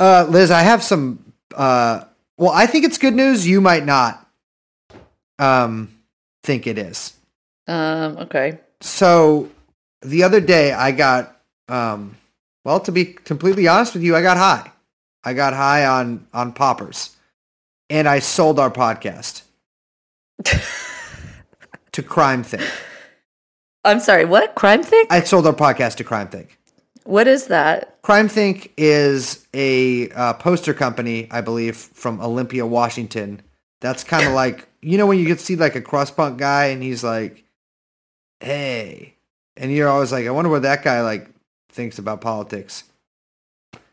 Uh, Liz, I have some. Uh, well, I think it's good news. You might not um, think it is. Um, okay. So the other day, I got. Um, well, to be completely honest with you, I got high. I got high on on poppers, and I sold our podcast to CrimethInc. I'm sorry, what? CrimethInc? I sold our podcast to CrimethInc. What is that? CrimethInc is a uh, poster company, I believe, from Olympia, Washington. That's kind of like you know when you get to see like a crust punk guy and he's like, "Hey," and you're always like, "I wonder what that guy like thinks about politics."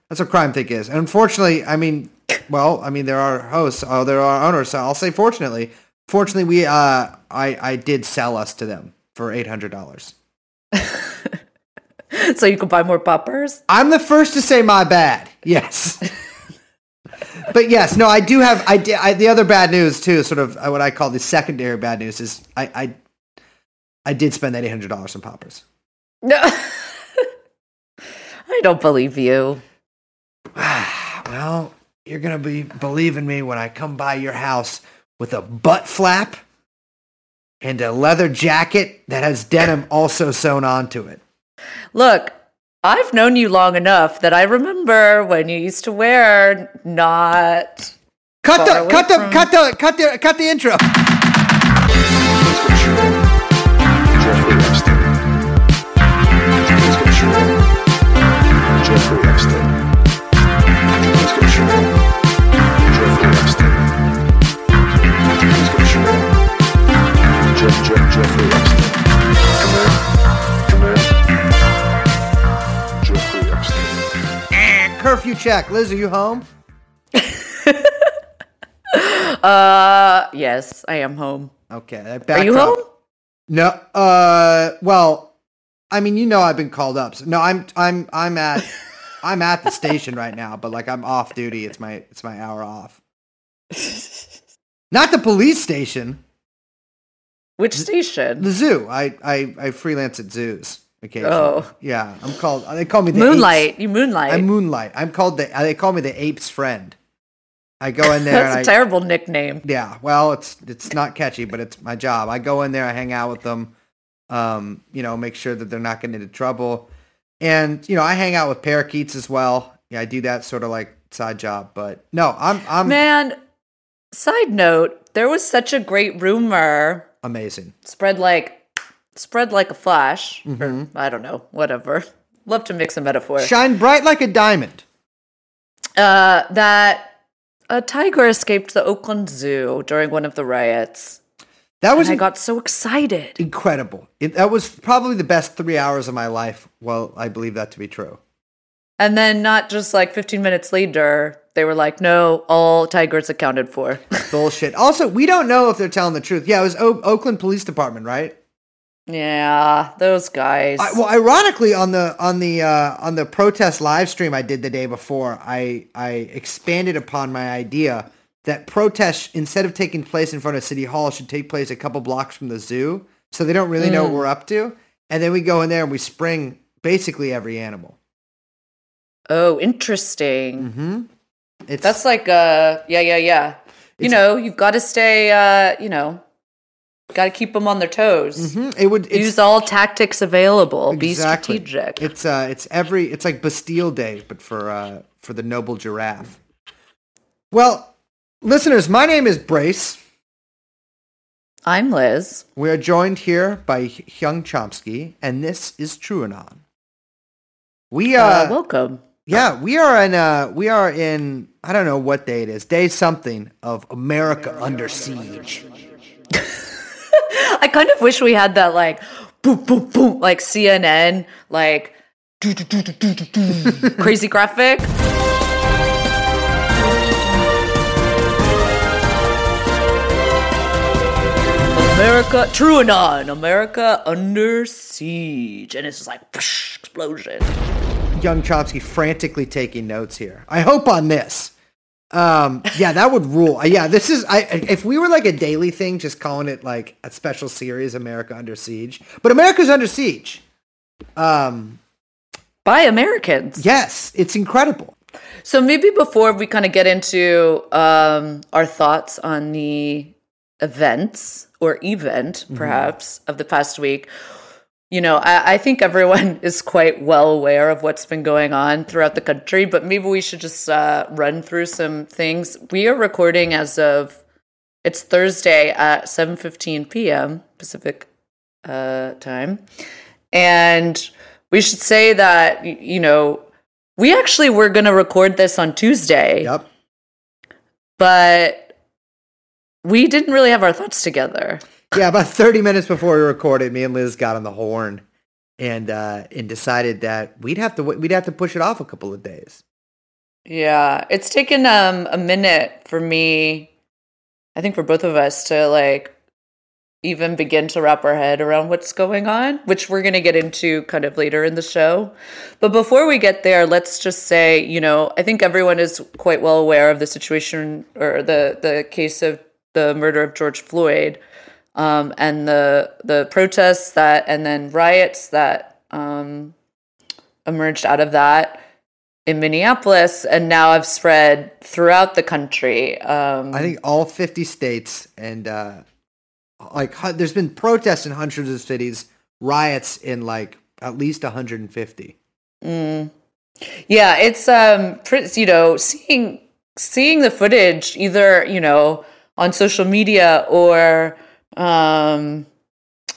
That's what CrimethInc is. And unfortunately, I mean, well, I mean there are hosts, oh, there are owners. So I'll say fortunately, fortunately, we uh, I I did sell us to them for eight hundred dollars. so you can buy more poppers? I'm the first to say my bad. Yes. but yes, no, I do have. I, I the other bad news too. Sort of uh, what I call the secondary bad news is I I, I did spend that eight hundred dollars on poppers. No. I don't believe you. well, you're gonna be believing me when I come by your house with a butt flap and a leather jacket that has denim also sewn onto it. Look, I've known you long enough that I remember when you used to wear not. Cut the cut the from- cut the cut the cut the intro. Curfew check. Liz, are you home? Uh, yes, I am home. Okay. that Are you home? No. Uh. Well, I mean, you know, I've been called up. So, no, I'm I'm I'm at I'm at the station right now, but like I'm off duty. It's my it's my hour off. Not the police station. Which station? The zoo. I I I freelance at zoos occasionally. Oh. Yeah. I'm called. They call me the Moonlight. apes- You moonlight. I'm moonlight. I'm called the. They call me the ape's friend. I go in there. That's a terrible nickname. Yeah, well, it's it's not catchy, but it's my job. I go in there, I hang out with them, um, you know, make sure that they're not getting into trouble, and you know, I hang out with parakeets as well. Yeah, I do that sort of like side job, but no, I'm I'm Man, side note, there was such a great rumor amazing. spread like spread like a flash. Mm-hmm. I don't know, whatever. Love to mix a metaphor. Shine bright like a diamond. Uh, that a tiger escaped the Oakland Zoo during one of the riots. That And was I got so excited. incredible. It, that was probably the best three hours of my life. Well, I believe that to be true. And then not just like 15 minutes later, they were like, no, all tigers accounted for. Bullshit. Also, we don't know if they're telling the truth. Yeah, it was o- Oakland Police Department, right? Yeah, those guys. I, well, ironically, on the on the uh, on the protest live stream I did the day before, I I expanded upon my idea that protests instead of taking place in front of City Hall should take place a couple blocks from the zoo, so they don't really know what we're up to, and then we go in there and we spring basically every animal. oh, interesting. Mm-hmm. It's That's like, uh, yeah, yeah, yeah. You know, you've got to stay, uh, you know, got to keep them on their toes. Mhm. it would it's, Use all tactics available. exactly. Be strategic. It's uh it's every it's like Bastille Day, but for uh for the noble giraffe. Well, listeners, my name is Brace. I'm Liz. We are joined here by Young Chomsky, and this is TrueAnon. We uh, Uh, welcome. yeah, we are in uh, we are in I don't know what day it is, day something of America under siege. I kind of wish we had that like boom, boom, boom, like CNN, like crazy graphic. America, true TrueAnon, America under siege, and it's just like psh, explosion. Young Chomsky frantically taking notes here. I hope on this. Um, yeah, that would rule. Uh, Yeah, this is. I if we were like a daily thing, just calling it like a special series, America under siege. But America's under siege. Um, By Americans. yes, it's incredible. So maybe before we kind of get into um, our thoughts on the events or event, perhaps, of the past week, you know, I, I think everyone is quite well aware of what's been going on throughout the country, but maybe we should just uh, run through some things. We are recording as of it's Thursday at 7:15 p.m. Pacific uh, time, and we should say that you know we actually were going to record this on Tuesday, Yep. but we didn't really have our thoughts together. Yeah, about 30 minutes before we recorded, me and Liz got on the horn and uh, and decided that we'd have to we'd have to push it off a couple of days. Yeah, it's taken um a minute for me, I think for both of us to like even begin to wrap our head around what's going on, which we're going to get into kind of later in the show. But before we get there, let's just say, you know, I think everyone is quite well aware of the situation or the the case of the murder of George Floyd um, and the the protests that and then riots that um, emerged out of that in Minneapolis and now have spread throughout the country. Um, I think all 50 states and uh, like there's been protests in hundreds of cities, riots in like at least 150. Mm. Yeah, it's um, you know, seeing seeing the footage either you know on social media or um,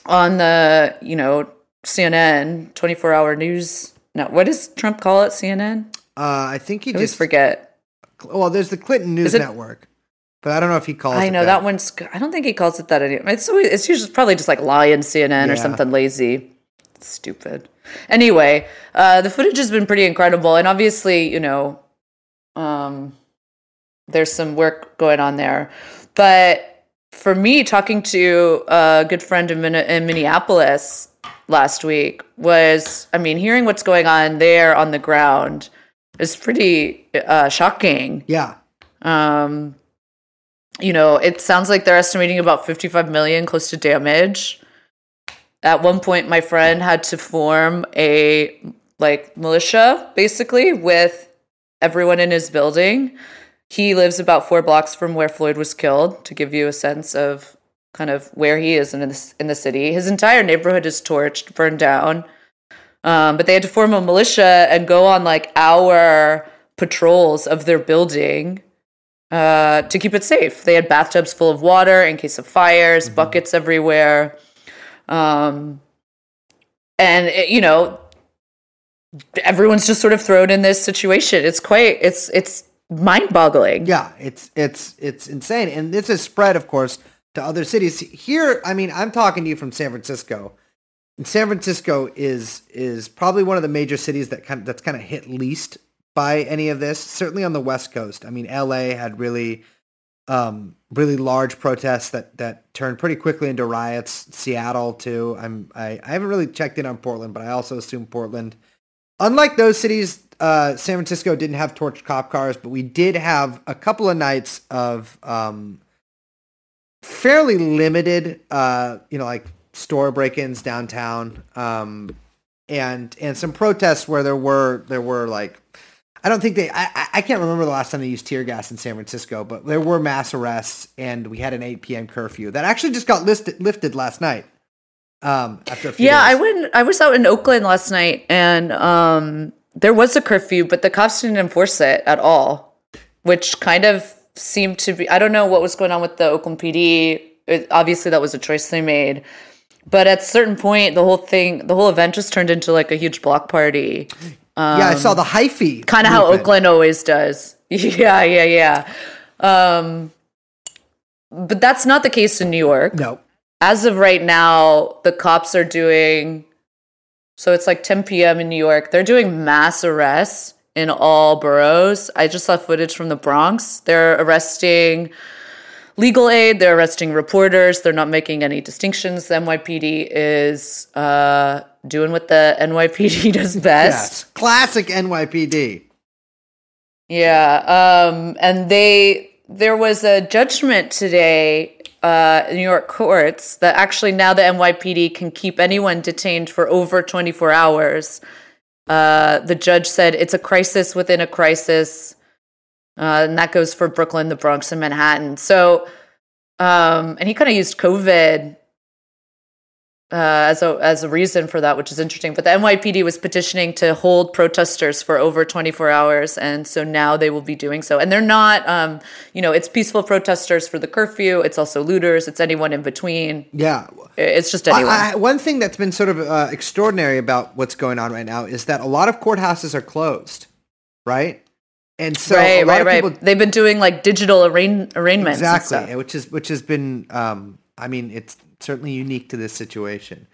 on the you know CNN 24 hour news. No, what does Trump call it? CNN? Uh, I think he I just forget. well, there's the Clinton News it- Network, but I don't know if he calls. I it know that. one's. I don't think he calls it that anymore. It's always, it's usually probably just like Lion CNN or something lazy. Stupid. Anyway, uh, the footage has been pretty incredible, and obviously, you know, um, there's some work going on there. But for me, talking to a good friend in, Min- in Minneapolis last week was, I mean, hearing what's going on there on the ground is pretty uh, shocking Yeah, um, you know, it sounds like they're estimating about 55 million close to damage. At one point, my friend had to form a like militia basically with everyone in his building. He lives about four blocks from where Floyd was killed to give you a sense of kind of where he is in the, in the city. His entire neighborhood is torched, burned down. Um, but they had to form a militia and go on like hour patrols of their building uh, to keep it safe. They had bathtubs full of water in case of fires, buckets everywhere. Um, and, it, you know, everyone's just sort of thrown in this situation. It's quite, it's, it's mind boggling. yeah, it's it's it's insane, and this has spread, of course, to other cities. Here, I mean, I'm talking to you from San Francisco. And San Francisco is is probably one of the major cities that kind of, that's kind of hit least by any of this. Certainly on the West Coast. I mean, L.A. had really um, really large protests that that turned pretty quickly into riots. Seattle too. I'm I, I haven't really checked in on Portland, but I also assume Portland. Unlike those cities, uh, San Francisco didn't have torched cop cars, but we did have a couple of nights of um, fairly limited, uh, you know, like store break-ins downtown, um, and and some protests where there were there were like I don't think they I, I- I can't remember the last time they used tear gas in San Francisco, but there were mass arrests and we had an 8 p.m. curfew that actually just got listed lifted last night. Um, after a few Yeah, I went. I was out in Oakland last night, and um, there was a curfew, but the cops didn't enforce it at all, which kind of seemed to be. I don't know what was going on with the Oakland PD. It, obviously, that was a choice they made, but at a certain point, the whole thing, the whole event, just turned into like a huge block party. yeah, I saw the hyphy. Kind of how. Oakland always does. Yeah, yeah, yeah. Um, but that's not the case in New York No, as of right now, the cops are doing so it's like 10 p.m. in New York. They're doing mass arrests in all boroughs. I just saw footage from the Bronx. They're arresting legal aid, they're arresting reporters, they're not making any distinctions. The NYPD is uh, doing what the NYPD does best. yes, classic NYPD. Yeah, um, and they there was a judgment today uh, New York courts that actually now the NYPD can keep anyone detained for over 24 hours Uh, the judge said it's a crisis within a crisis. Uh, and that goes for Brooklyn, the Bronx, and Manhattan. So, um, and he kind of used COVID uh, as a as a reason for that, which is interesting. But the NYPD was petitioning to hold protesters for over 24 hours, and so now they will be doing so. And they're not, um, you know, it's peaceful protesters for the curfew. It's also looters. It's anyone in between. Yeah. It's just anyone. I- one thing that's been sort of uh, extraordinary about what's going on right now is that a lot of courthouses are closed, right? And so a right, lot right, of right. people They've been doing like digital arraign- arraignments. exactly, which is which has been, um, I mean, it's certainly unique to this situation.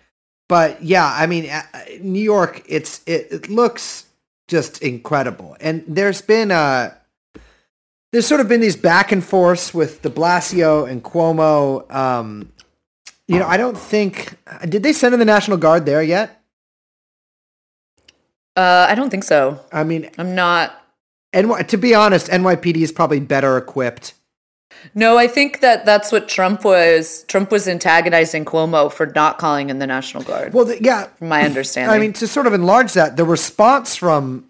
But yeah, I mean, uh, New York, it's it, it looks just incredible, and there's been uh there's sort of been these back and forths with De Blasio and Cuomo. Um, you know, I don't think did they send in the National Guard there yet? Uh, I don't think so. I mean, I'm not. And to be honest, NYPD is probably better equipped. No, I think that that's what Trump was. Trump was antagonizing Cuomo for not calling in the National Guard. Well, the, yeah, from my understanding. I mean, to sort of enlarge that, the response from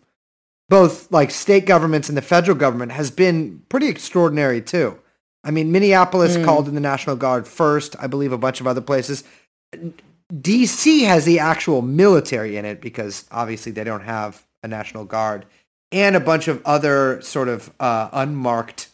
both like state governments and the federal government has been pretty extraordinary too. I mean, Minneapolis called in the National Guard first. I believe a bunch of other places. DC has the actual military in it because obviously they don't have a National Guard and a bunch of other sort of uh, unmarked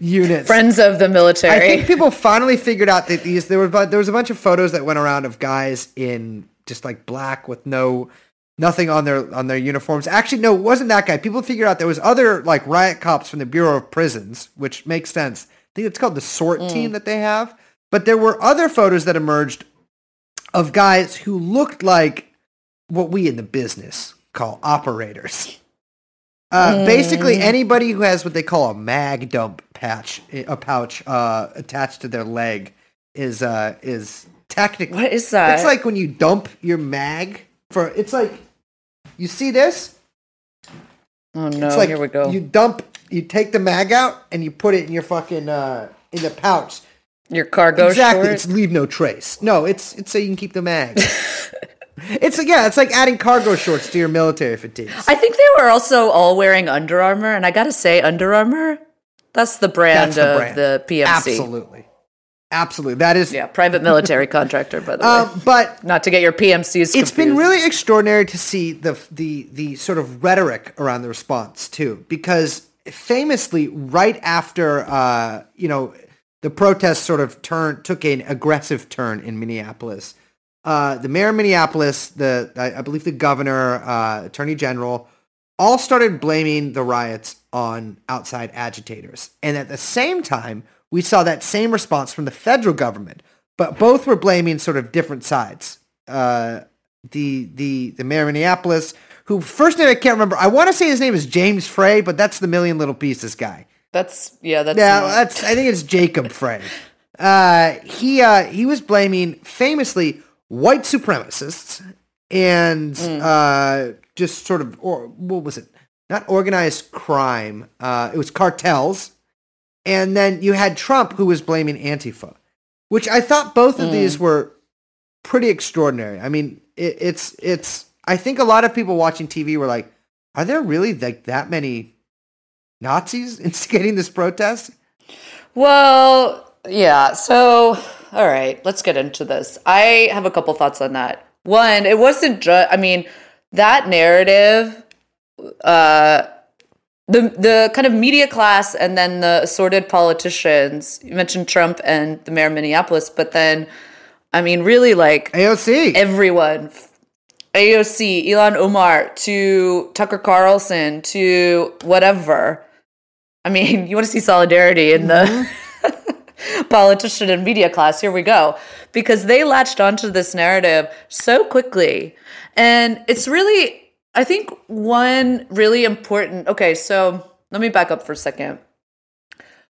units. friends of the military. I think people finally figured out that these there were but there was a bunch of photos that went around of guys in just like black with no nothing on their on their uniforms. Actually, no, it wasn't that guy. People figured out there was other like riot cops from the Bureau of Prisons, which makes sense. I think it's called the SORT mm. team that they have. But there were other photos that emerged of guys who looked like what we in the business call operators. Uh, Basically, anybody who has what they call a mag dump patch, a pouch uh, attached to their leg, is uh, is technically what is that? it's like when you dump your mag for. It's like you see this. oh no, It's like here we go. You dump. You take the mag out and you put it in your fucking uh, in the pouch. Your cargo exactly. shorts. It's leave no trace. No, it's it's so you can keep the mag. it's yeah. It's like adding cargo shorts to your military fatigues. I think they were also all wearing Under Armour, and I gotta say, Under Armour, that's the brand That's the of brand. the PMC. Absolutely, absolutely. That is. Yeah, private military contractor, by the way. Um, but Not to get your PMCs. it's been really extraordinary to see the the the sort of rhetoric around the response too, because famously, right after uh, you know the protests sort of turned took an aggressive turn in Minneapolis, uh, the mayor of Minneapolis, the I, I believe the governor, uh, attorney general, all started blaming the riots on outside agitators, and at the same time, we saw that same response from the federal government, but both were blaming sort of different sides. Uh, the the the mayor of Minneapolis, who first name I can't remember. I want to say his name is James Frey, but that's the Million Little Pieces guy. That's yeah. That's Yeah, that's I think it's Jacob Frey. Uh, he uh, he was blaming famously white supremacists and uh, just sort of or what was it? Not organized crime. Uh, it was cartels, and then you had Trump who was blaming Antifa, which I thought both of these were pretty extraordinary. I mean, it, it's it's. I think a lot of people watching TV were like, "Are there really like that many Nazis instigating this protest?" Well, yeah. So, all right, let's get into this. I have a couple thoughts on that. One, it wasn't just. I mean, that narrative, uh, the the kind of media class, and then the assorted politicians. You mentioned Trump and the mayor of Minneapolis, but then, I mean, really, like AOC. everyone AOC, Ilhan Omar, to Tucker Carlson, to whatever. I mean, you want to see solidarity in the politician and media class. Here we go. Because they latched onto this narrative so quickly. And it's really, I think, one really important. Okay, so let me back up for a second.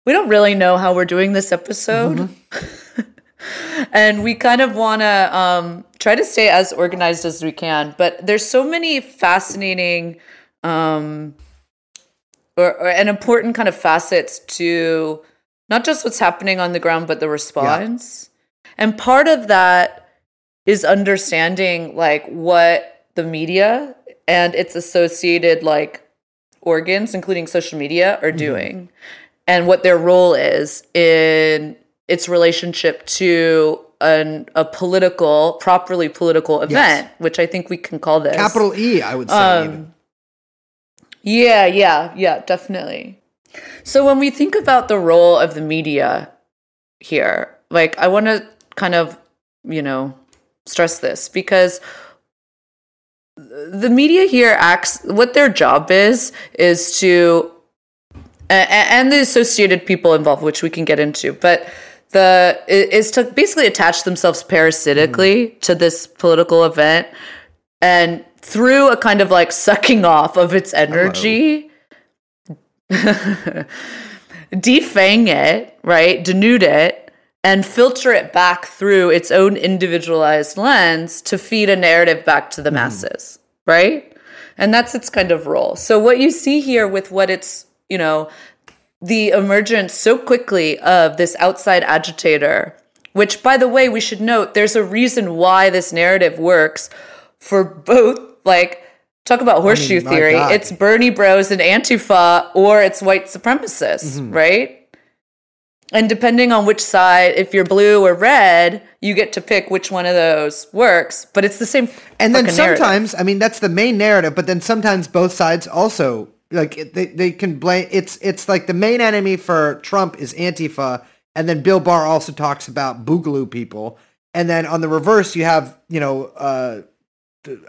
We don't really know how we're doing this episode and we kind of want to um, try to stay as organized as we can but there's so many fascinating um, or, or and important kind of facets to not just what's happening on the ground but the response. And part of that is understanding like what the media and its associated like organs, including social media, are doing, and what their role is in its relationship to an, a political, properly political event, which I think we can call this. Capital E, I would say. Um, yeah, yeah, yeah, definitely. So when we think about the role of the media here, like I want to kind of, you know, stress this because the media here acts what their job is is to and the associated people involved which we can get into but the is to basically attach themselves parasitically hmm. to this political event and through a kind of like sucking off of its energy defang it right denude it and filter it back through its own individualized lens to feed a narrative back to the hmm. masses right? And that's its kind of role. So what you see here with what it's you know the emergence so quickly of this outside agitator, which, by the way, we should note there's a reason why this narrative works for both, like, talk about horseshoe my theory. God. It's Bernie Bros and Antifa, or it's white supremacists, Mm-hmm. right? And depending on which side, if you're blue or red, you get to pick which one of those works. But it's the same. And then fucking narrative. sometimes, I mean, that's the main narrative, but then sometimes both sides also like they they can blame. It's it's like the main enemy for Trump is Antifa, and then Bill Barr also talks about Boogaloo people, and then on the reverse you have you know uh,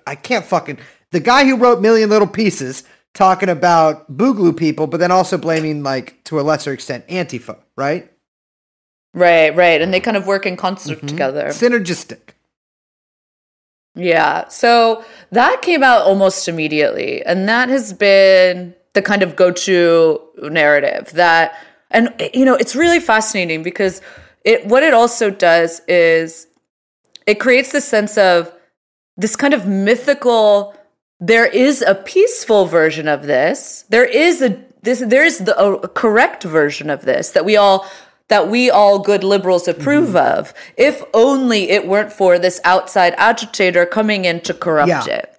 I can't fucking the guy who wrote Million Little Pieces talking about Boogaloo people, but then also blaming like to a lesser extent Antifa, right? right, right, and they kind of work in concert Mm-hmm. together. Synergistic. Yeah. So that came out almost immediately. And that has been the kind of go to narrative that, and, you know, it's really fascinating because it, what it also does is it creates this sense of this kind of mythical, there is a peaceful version of this. There is a, this, there is the, a correct version of this that we all that we all good liberals approve mm-hmm. of if only it weren't for this outside agitator coming in to corrupt Yeah. it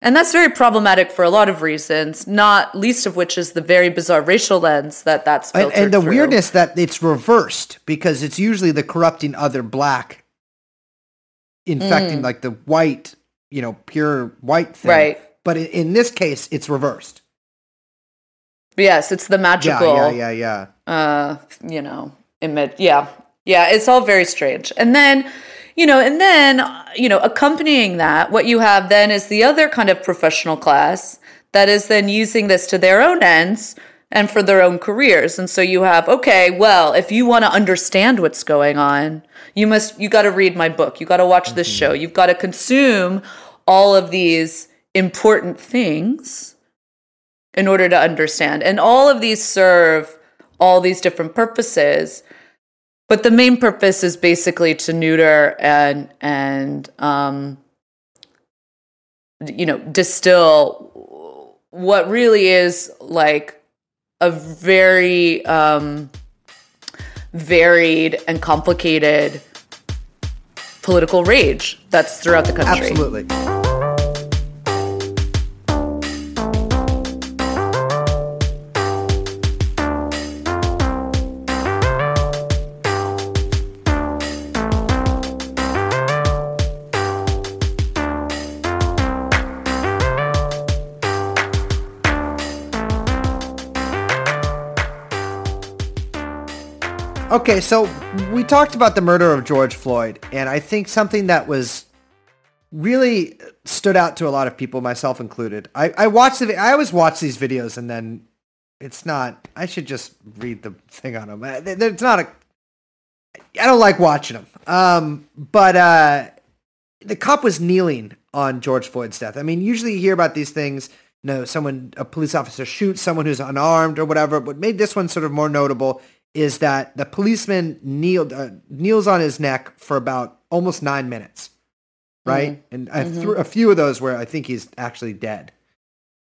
and that's very problematic for a lot of reasons not least of which is the very bizarre racial lens that that's and, and the through. weirdness that it's reversed because it's usually the corrupting other black infecting mm. like the white you know pure white thing Right. but in, this case it's reversed yes it's the magical yeah yeah yeah uh, you know, image. Yeah. Yeah. It's all very strange. And then, you know, and then, you know, accompanying that, what you have then is the other kind of professional class that is then using this to their own ends and for their own careers. And so you have, okay, well, if you want to understand what's going on, you must, you got to read my book. You got to watch this show. You've got to consume all of these important things in order to understand. And all of these serve all these different purposes. But the main purpose is basically to neuter and and um, you know distill what really is like a very um, varied and complicated political rage that's throughout the country. absolutely Okay, so we talked about the murder of George Floyd, and I think something that was really stood out to a lot of people, myself included. I, I watched the, I always watch these videos, and then it's not. I should just read the thing on them. It's not a. I don't like watching them. Um, but uh, the cop was kneeling on George Floyd's death. I mean, usually you hear about these things. You know, someone, a police officer shoots someone who's unarmed or whatever. What made this one sort of more notable is that the policeman kneeled, uh, kneels on his neck for about almost nine minutes, right? And I threw a few of those where I think he's actually dead.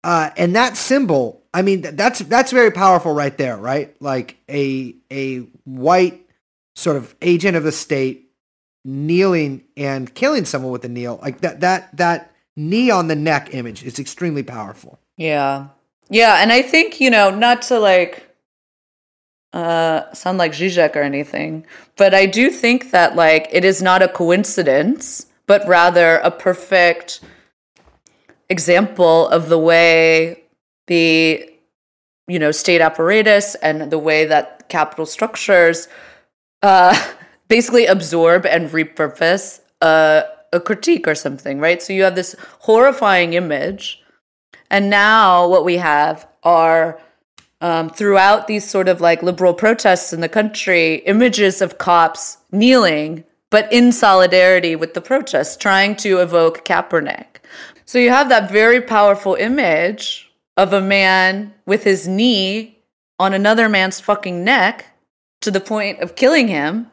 Uh, and that symbol, I mean, th- that's that's very powerful right there, right? Like a a white sort of agent of the state kneeling and killing someone with a kneel, like that that that knee on the neck image is extremely powerful. Yeah. Yeah, and I think, you know, not to like uh sound like Zizek or anything, but I do think that like it is not a coincidence, but rather a perfect example of the way the you know state apparatus and the way that capital structures uh basically absorb and repurpose a, a critique or something, right? So you have this horrifying image and now what we have are um, throughout these sort of like liberal protests in the country, images of cops kneeling, but in solidarity with the protests, trying to evoke Kaepernick. So you have that very powerful image of a man with his knee on another man's fucking neck to the point of killing him,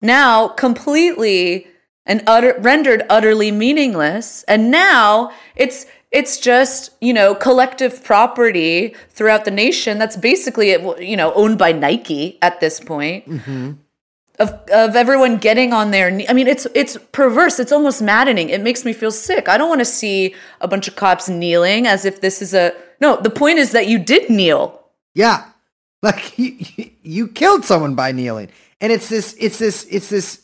now completely and utter, rendered utterly meaningless. And now it's it's just you know collective property throughout the nation that's basically you know owned by nike at this point. Mm-hmm. Of, of everyone getting on their knee. I mean it's it's perverse. It's almost maddening. It makes me feel sick. I don't want to see a bunch of cops kneeling as if this is a no the point is that you did kneel. Yeah. Like you, you- you killed someone by kneeling. And it's this it's this it's this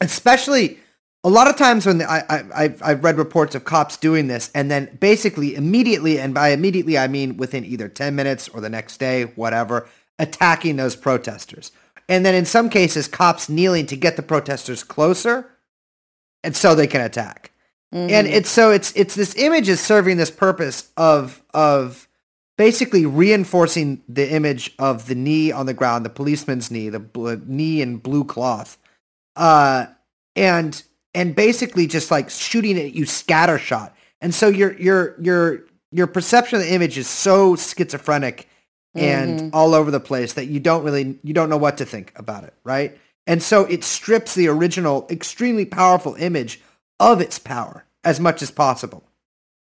especially a lot of times when the, I, I I've, read reports of cops doing this and then basically immediately and by immediately I mean within either 10 minutes or the next day whatever attacking those protesters. And then in some cases cops kneeling to get the protesters closer and so they can attack. And it's so it's it's this image is serving this purpose of of basically reinforcing the image of the knee on the ground, the policeman's knee, the bl- knee in blue cloth, uh, and and basically just like shooting at you scattershot. And so your your your your perception of the image is so schizophrenic and all over the place that you don't really you don't know what to think about it, right? And so it strips the original extremely powerful image of its power as much as possible.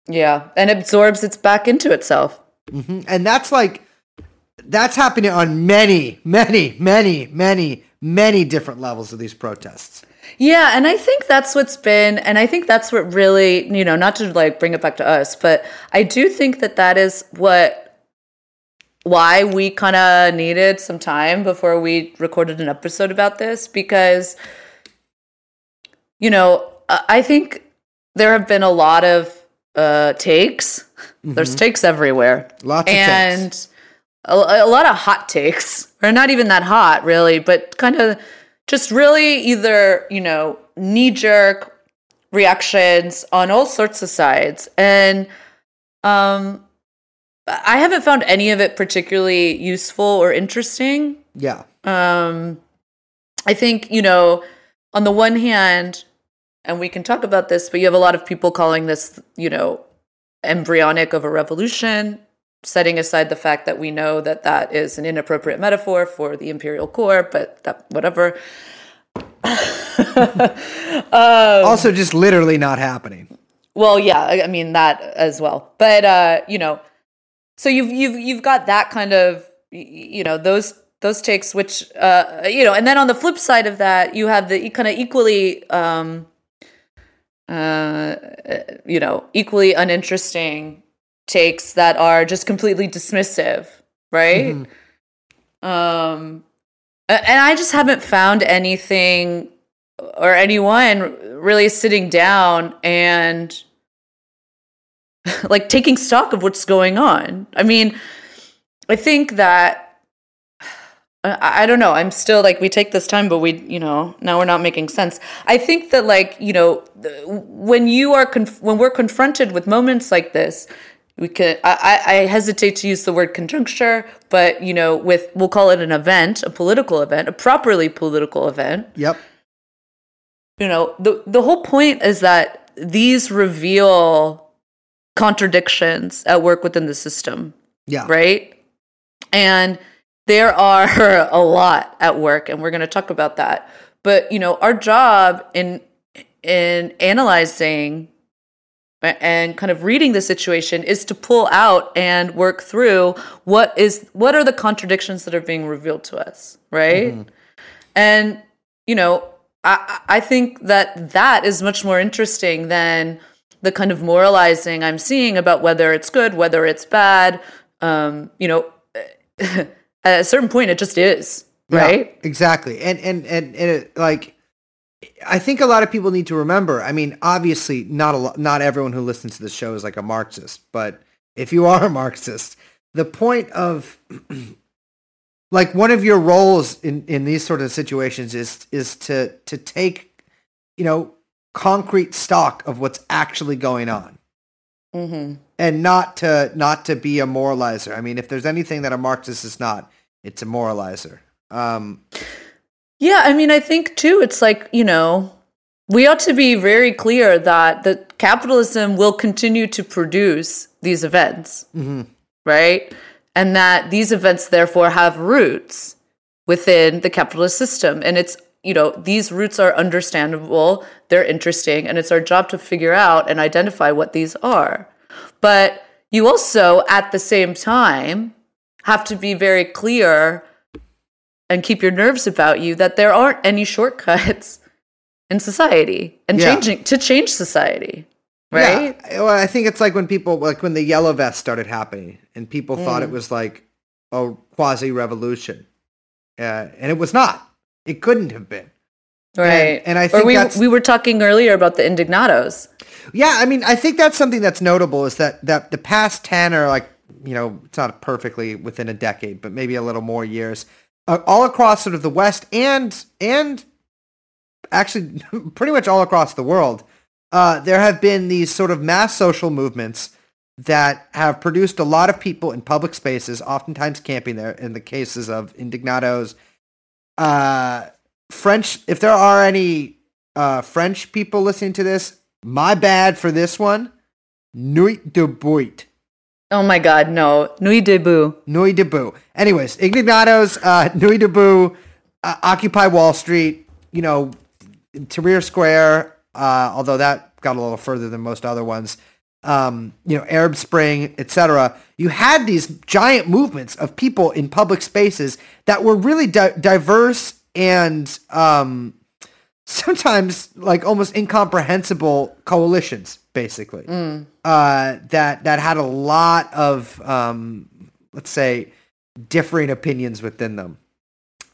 yeah and absorbs its back into itself Mhm. And that's like that's happening on many, many, many, many, many different levels of these protests. Yeah, and I think that's what's been, and I think that's what really, you know, not to like bring it back to us, but I do think that that is what, why we kind of needed some time before we recorded an episode about this, because, you know, I think there have been a lot of uh, takes. There's takes everywhere. Lots of and takes. A, a lot of hot takes, or not even that hot, really, but kind of just really either, you know, knee jerk reactions on all sorts of sides. And um, I haven't found any of it particularly useful or interesting. Yeah. Um, I think, you know, on the one hand, and we can talk about this, but you have a lot of people calling this, you know, embryonic of a revolution, setting aside the fact that we know that that is an inappropriate metaphor for the imperial core, but that whatever. also just literally not happening. Well, yeah, I I mean that as well. But uh, you know, so you've you've you've got that kind of you know those those takes, which uh, you know, and then on the flip side of that, you have the kind of equally um, uh, you know equally uninteresting takes that are just completely dismissive, right? Um, and I just haven't found anything or anyone really sitting down and like taking stock of what's going on. I mean, I think that I, I don't know. I'm still like we take this time, but we, you know, now we're not making sense. I think that like you know, when you are conf- when we're confronted with moments like this, we could. I, I hesitate to use the word conjuncture, but you know, with we'll call it an event, a political event, a properly political event Yep. you know the the whole point is that these reveal contradictions at work within the system Yeah. right and there are a lot at work and we're going to talk about that but you know our job in in analyzing and kind of reading the situation is to pull out and work through what is what are the contradictions that are being revealed to us right and you know I, I think that that is much more interesting than the kind of moralizing I'm seeing about whether it's good, whether it's bad. Um, you know, at a certain point, it just is, right? Yeah, exactly. And and and, and it, like I think a lot of people need to remember. I mean, obviously, not a lo- not everyone who listens to the show is like a Marxist, but if you are a Marxist, the point of like one of your roles in in these sort of situations is is to to take you know concrete stock of what's actually going on Mm-hmm. and not to not to be a moralizer. I mean, if there's anything that a Marxist is not, it's a moralizer. Um, Yeah, I mean, I think too, it's like, you know, we ought to be very clear that the capitalism will continue to produce these events, mm-hmm. right? And that these events therefore have roots within the capitalist system. And it's, you know, these roots are understandable, they're interesting, and it's our job to figure out and identify what these are. But you also, at the same time, have to be very clear and keep your nerves about you that there aren't any shortcuts in society and Yeah. changing to change society right Yeah. Well, I think it's like when people like when the yellow vest started happening, and people thought Mm. it was like a quasi revolution, uh, and it was not. It couldn't have been. right and I or think we, that's- we were talking earlier about the indignados Yeah, I mean, I think that's something that's notable is that that the past ten or like you know, it's not perfectly within a decade, but maybe a little more years, uh, all across sort of the West and and actually pretty much all across the world, uh, there have been these sort of mass social movements that have produced a lot of people in public spaces, oftentimes camping there. In the cases of indignados, uh, French. If there are any uh, French people listening to this, my bad for this one. Nuit de Boit. Oh my god no nuit debout Nuit debout. Anyways, Indignados, uh, Nuit debout, uh, Occupy Wall Street, you know, Tahrir Square, uh, although that got a little further than most other ones, um, you know, Arab Spring, etc. You had these giant movements of people in public spaces that were really di- diverse and um, sometimes like almost incomprehensible coalitions, basically. Uh, that that had a lot of um, let's say differing opinions within them.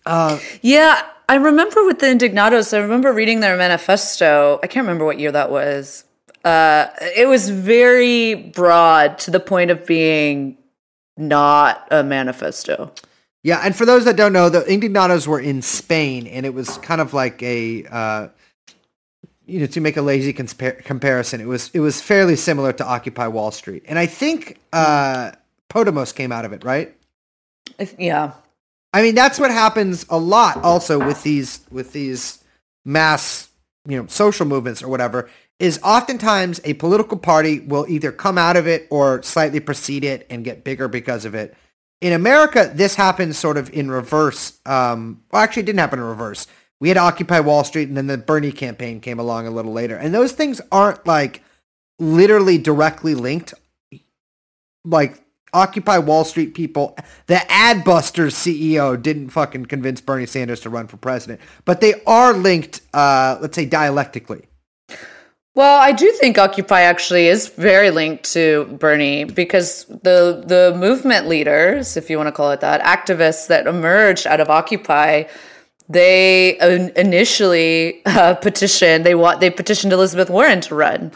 Uh, yeah i remember with the indignados i remember reading their manifesto i can't remember what year that was uh, it was very broad to the point of being not a manifesto yeah, and for those that don't know, the Indignados were in Spain, and it was kind of like a uh, you know to make a lazy comparison, it was it was fairly similar to Occupy Wall Street, and I think uh, Podemos came out of it, right? Yeah I mean, that's what happens a lot also with these with these mass, you know, social movements or whatever, is oftentimes a political party will either come out of it or slightly precede it and get bigger because of it. In America, this happens sort of in reverse. Um, well, actually, it didn't happen in reverse. We had Occupy Wall Street, and then the Bernie campaign came along a little later. And those things aren't like literally directly linked. Like Occupy Wall Street people, the Adbusters CEO didn't fucking convince Bernie Sanders to run for president, but they are linked, uh, let's say dialectically. Well, I do think Occupy actually is very linked to Bernie because the the movement leaders, if you want to call it that, activists that emerged out of Occupy, they initially uh, petitioned. They want they petitioned Elizabeth Warren to run,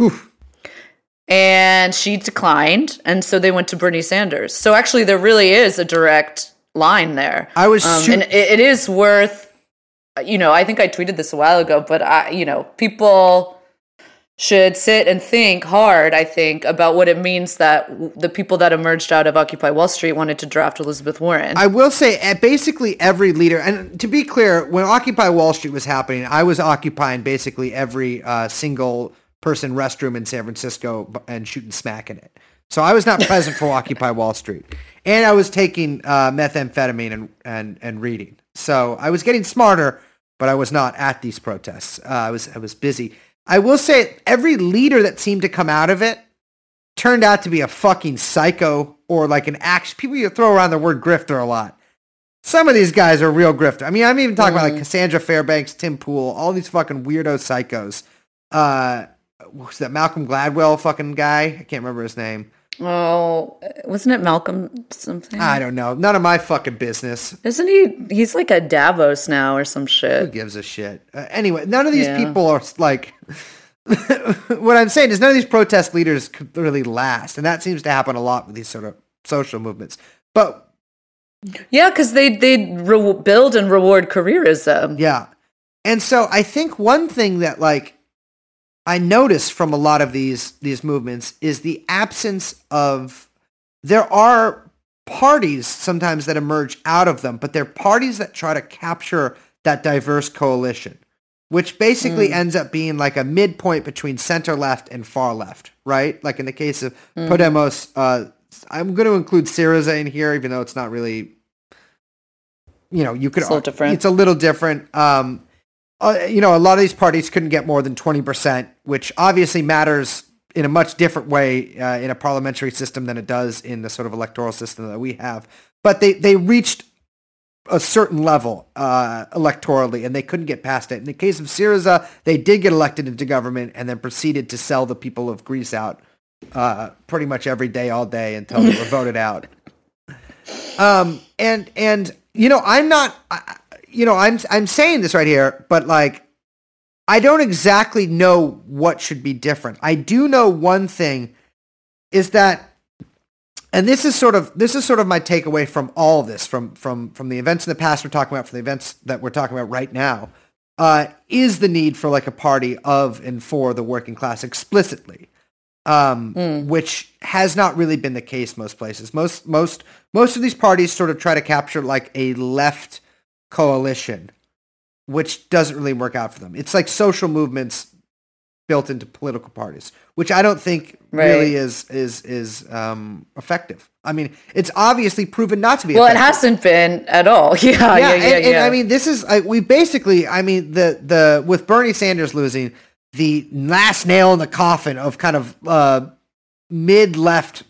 and she declined, and so they went to Bernie Sanders. So actually, there really is a direct line there. I was um, and it, it is worth. You know, I think I tweeted this a while ago, but I, you know, people should sit and think hard, I think, about what it means that w- the people that emerged out of Occupy Wall Street wanted to draft Elizabeth Warren. I will say, basically every leader, and to be clear, when Occupy Wall Street was happening, I was occupying basically every uh, single person restroom in San Francisco and shooting smack in it. So I was not present for Occupy Wall Street, and I was taking uh, methamphetamine and, and and reading. So I was getting smarter, but I was not at these protests. Uh, I was I was busy. I will say, every leader that seemed to come out of it turned out to be a fucking psycho or like an action. People you throw around the word grifter a lot. Some of these guys are real grifter. I mean, I'm even talking about like Cassandra Fairbanks, Tim Pool, all these fucking weirdo psychos. Uh, who's that Malcolm Gladwell fucking guy? I can't remember his name. Oh, wasn't it Malcolm something? I don't know. None of my fucking business. Isn't he? He's like a Davos now or some shit. Who gives a shit? Uh, anyway, none of these Yeah. people are like. what I'm saying is none of these protest leaders could really last, and that seems to happen a lot with these sort of social movements. But Yeah, because they they re- build and reward careerism. Yeah. And so I think one thing that like I notice from a lot of these these movements is the absence of there are parties sometimes that emerge out of them, but they're parties that try to capture that diverse coalition, which basically ends up being like a midpoint between center left and far left, right? Like in the case of Podemos, uh, I'm going to include Syriza in here, even though it's not really you know, you could It's a little different. It's a little different. Um, uh, you know, a lot of these parties couldn't get more than 20%, which obviously matters in a much different way uh, in a parliamentary system than it does in the sort of electoral system that we have. But they, they reached a certain level uh, electorally, and they couldn't get past it. In the case of Syriza, they did get elected into government and then proceeded to sell the people of Greece out uh, pretty much every day, all day until they were voted out. Um, and and you know, I'm not, I, you know, I'm I'm saying this right here, but like, I don't exactly know what should be different. I do know one thing is that, and this is sort of this is sort of my takeaway from all this, from from from the events in the past we're talking about, from the events that we're talking about right now, uh, is the need for like a party of and for the working class explicitly um, which has not really been the case most places. Most most most of these parties sort of try to capture like a left coalition, which doesn't really work out for them. It's like social movements built into political parties, which I don't think really is is is um, effective. I mean, it's obviously proven not to be. Well, it hasn't been at all. Yeah, yeah, yeah, and, yeah. and I mean, this is like, we basically. I mean, the the with Bernie Sanders losing, the last nail in the coffin of kind of uh, mid left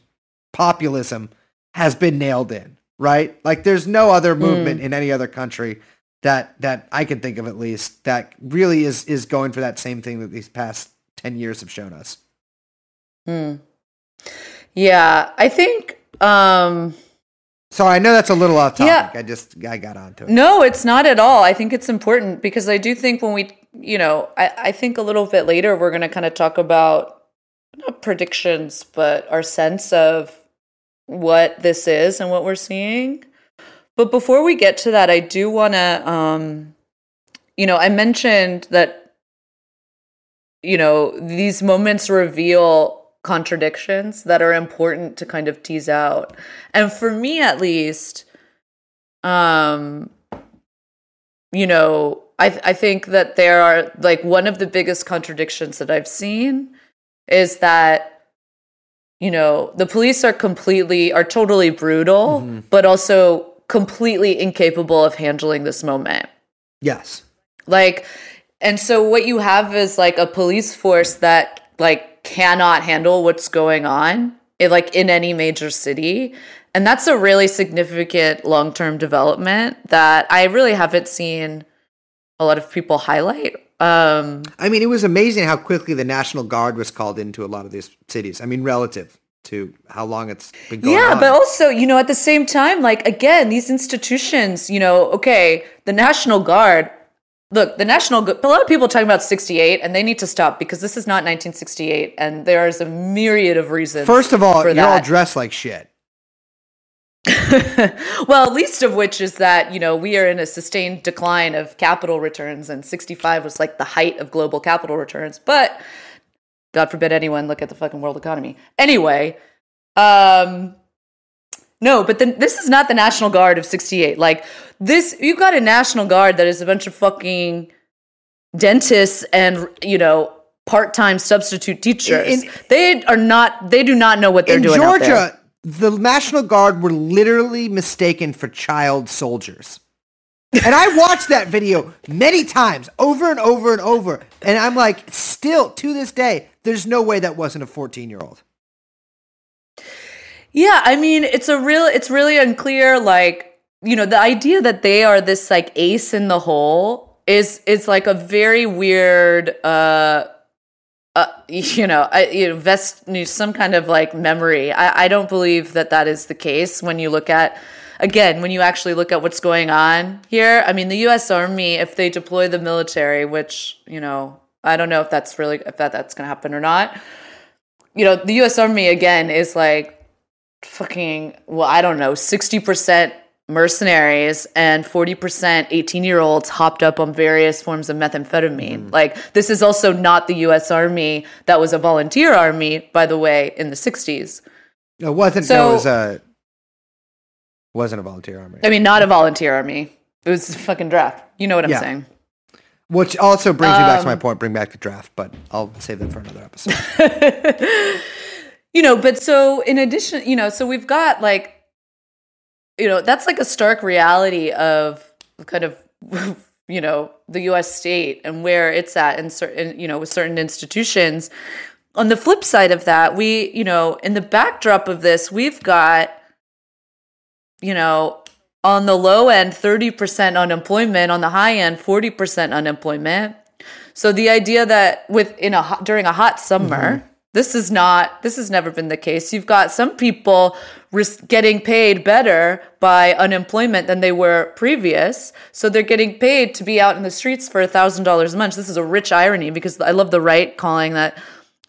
populism has been nailed in. Right? Like, there's no other Hmm. movement in any other country that that I can think of at least that really is is going for that same thing that these past ten years have shown us. yeah, I think. um So I know that's a little off topic. Yeah. I just I got onto it. No, it's not at all. I think it's important because I do think when we, you know, I, I think a little bit later we're going to kind of talk about not predictions, but our sense of what this is and what we're seeing. But before we get to that, I do want to, um, you know, I mentioned that, you know, these moments reveal contradictions that are important to kind of tease out. And for me, at least, um you know i i think that there are like one of the biggest contradictions that i've seen is that you know the police are completely are totally brutal mm-hmm. but also completely incapable of handling this moment. Yes. like and so what you have is like a police force that like cannot handle what's going on in, like in any major city. And that's a really significant long-term development that i really haven't seen a lot of people highlight um I mean, it was amazing how quickly the National Guard was called into a lot of these cities. I mean, relative to how long it's been going yeah on. but also you know at the same time like again these institutions you know okay the national guard look the national Gu- a lot of people are talking about 68 and they need to stop because this is not 1968 and there is a myriad of reasons First of all, you're all dressed like shit. well least of which is that you know we are in a sustained decline of capital returns and 65 was like the height of global capital returns but god forbid anyone look at the fucking world economy. Anyway um no but then this is not the national guard of 68 like this you've got a national guard that is a bunch of fucking dentists and you know part-time substitute teachers. In- they are not they do not know what they're In doing out there. Georgia, the National Guard were literally mistaken for child soldiers. And I watched that video many times, over and over and over. And I'm like, still to this day, there's no way that wasn't a 14 year old. Yeah, I mean, it's a real it's really unclear like, you know, the idea that they are this like ace in the hole is is like a very weird uh uh, you know, I, you invest some kind of like memory. I, I don't believe that that is the case when you look at, again, when you actually look at what's going on here. I mean, the U.S. Army, if they deploy the military, which you know, I don't know if that's really if that that's going to happen or not. You know, the U.S. Army again is like fucking well, I don't know, sixty percent mercenaries and 40% 18 year olds hopped up on various forms of methamphetamine. Mm. Like, this is also not the US Army that was a volunteer army, by the way, in the 60s. It wasn't, so, it was a, wasn't a volunteer army. I mean, not a volunteer army. It was a fucking draft. You know what I'm yeah. saying. Which also brings um, me back to my um, point, bring back the draft, but I'll save that for another episode. you know, but so in addition, you know, so we've got like you know, that's like a stark reality of kind of, you know, the US state and where it's at in certain, you know, with certain institutions. On the flip side of that, we, you know, in the backdrop of this, we've got, you know, on the low end, 30% unemployment, on the high end, 40% unemployment. So the idea that with in a during a hot summer, mm-hmm. This is not, this has never been the case. You've got some people getting paid better by unemployment than they were previous. So they're getting paid to be out in the streets for $1,000 a month. This is a rich irony because I love the right calling that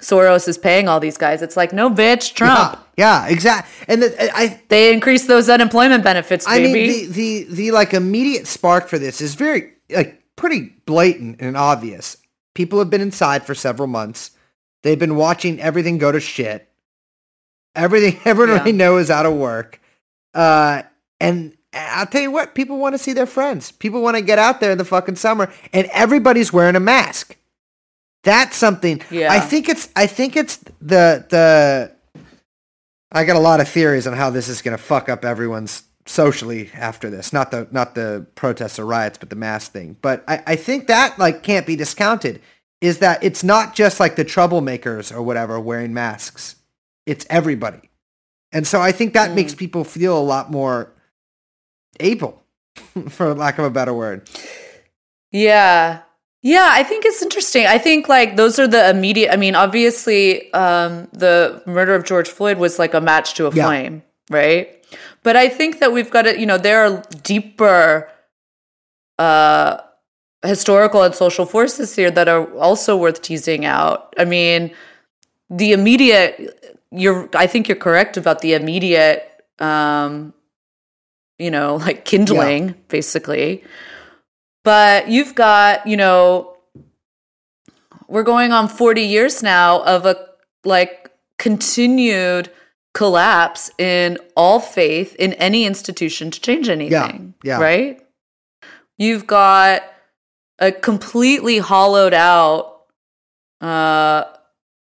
Soros is paying all these guys. It's like, no, bitch, Trump. Yeah, yeah exactly. And the, I, they increase those unemployment benefits, baby. I mean, the, the, the like immediate spark for this is very, like, pretty blatant and obvious. People have been inside for several months They've been watching everything go to shit. Everything everyone yeah. know is out of work. Uh, and I'll tell you what, people want to see their friends. People want to get out there in the fucking summer, and everybody's wearing a mask. That's something. Yeah. I think it's. I think it's the the. I got a lot of theories on how this is going to fuck up everyone's socially after this. Not the not the protests or riots, but the mask thing. But I, I think that like can't be discounted is that it's not just like the troublemakers or whatever wearing masks. It's everybody. And so I think that mm. makes people feel a lot more able, for lack of a better word. Yeah. Yeah, I think it's interesting. I think like those are the immediate I mean, obviously um the murder of George Floyd was like a match to a yeah. flame, right? But I think that we've got to, you know, there are deeper uh historical and social forces here that are also worth teasing out. I mean, the immediate you're I think you're correct about the immediate um you know, like kindling yeah. basically. But you've got, you know, we're going on 40 years now of a like continued collapse in all faith in any institution to change anything. Yeah. yeah. Right? You've got a completely hollowed out, uh,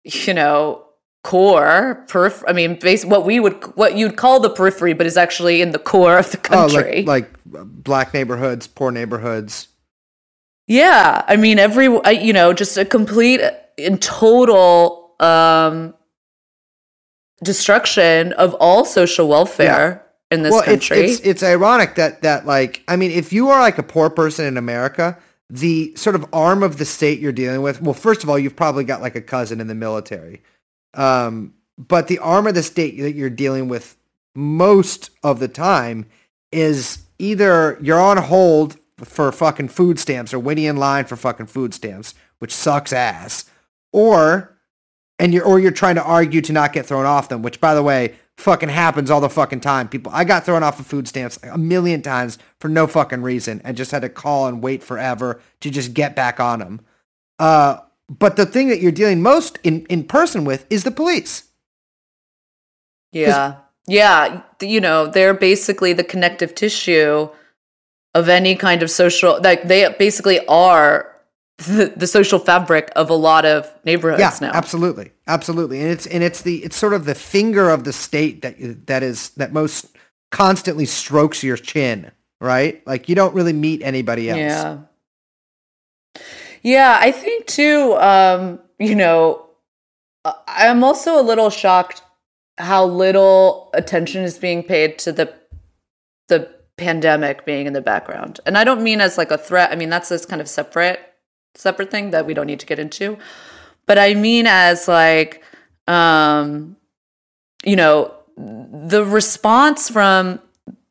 you know, core periphery. I mean, base what we would what you'd call the periphery, but is actually in the core of the country. Oh, like, like black neighborhoods, poor neighborhoods. Yeah, I mean, every you know, just a complete and total um, destruction of all social welfare. Yeah. In this well, country, it's, it's it's ironic that that like I mean, if you are like a poor person in America, the sort of arm of the state you're dealing with, well, first of all, you've probably got like a cousin in the military. Um, but the arm of the state that you're dealing with most of the time is either you're on hold for fucking food stamps or waiting in line for fucking food stamps, which sucks ass, or and you're or you're trying to argue to not get thrown off them, which by the way, fucking happens all the fucking time. People, I got thrown off of food stamps a million times for no fucking reason and just had to call and wait forever to just get back on them. Uh, but the thing that you're dealing most in, in person with is the police. Yeah. Yeah. You know, they're basically the connective tissue of any kind of social, like they basically are the, the social fabric of a lot of neighborhoods yeah, now. Absolutely, absolutely, and it's and it's the it's sort of the finger of the state that that is that most constantly strokes your chin, right? Like you don't really meet anybody else. Yeah, yeah. I think too. Um, you know, I'm also a little shocked how little attention is being paid to the the pandemic being in the background, and I don't mean as like a threat. I mean that's this kind of separate separate thing that we don't need to get into. but I mean as like, um, you know, the response from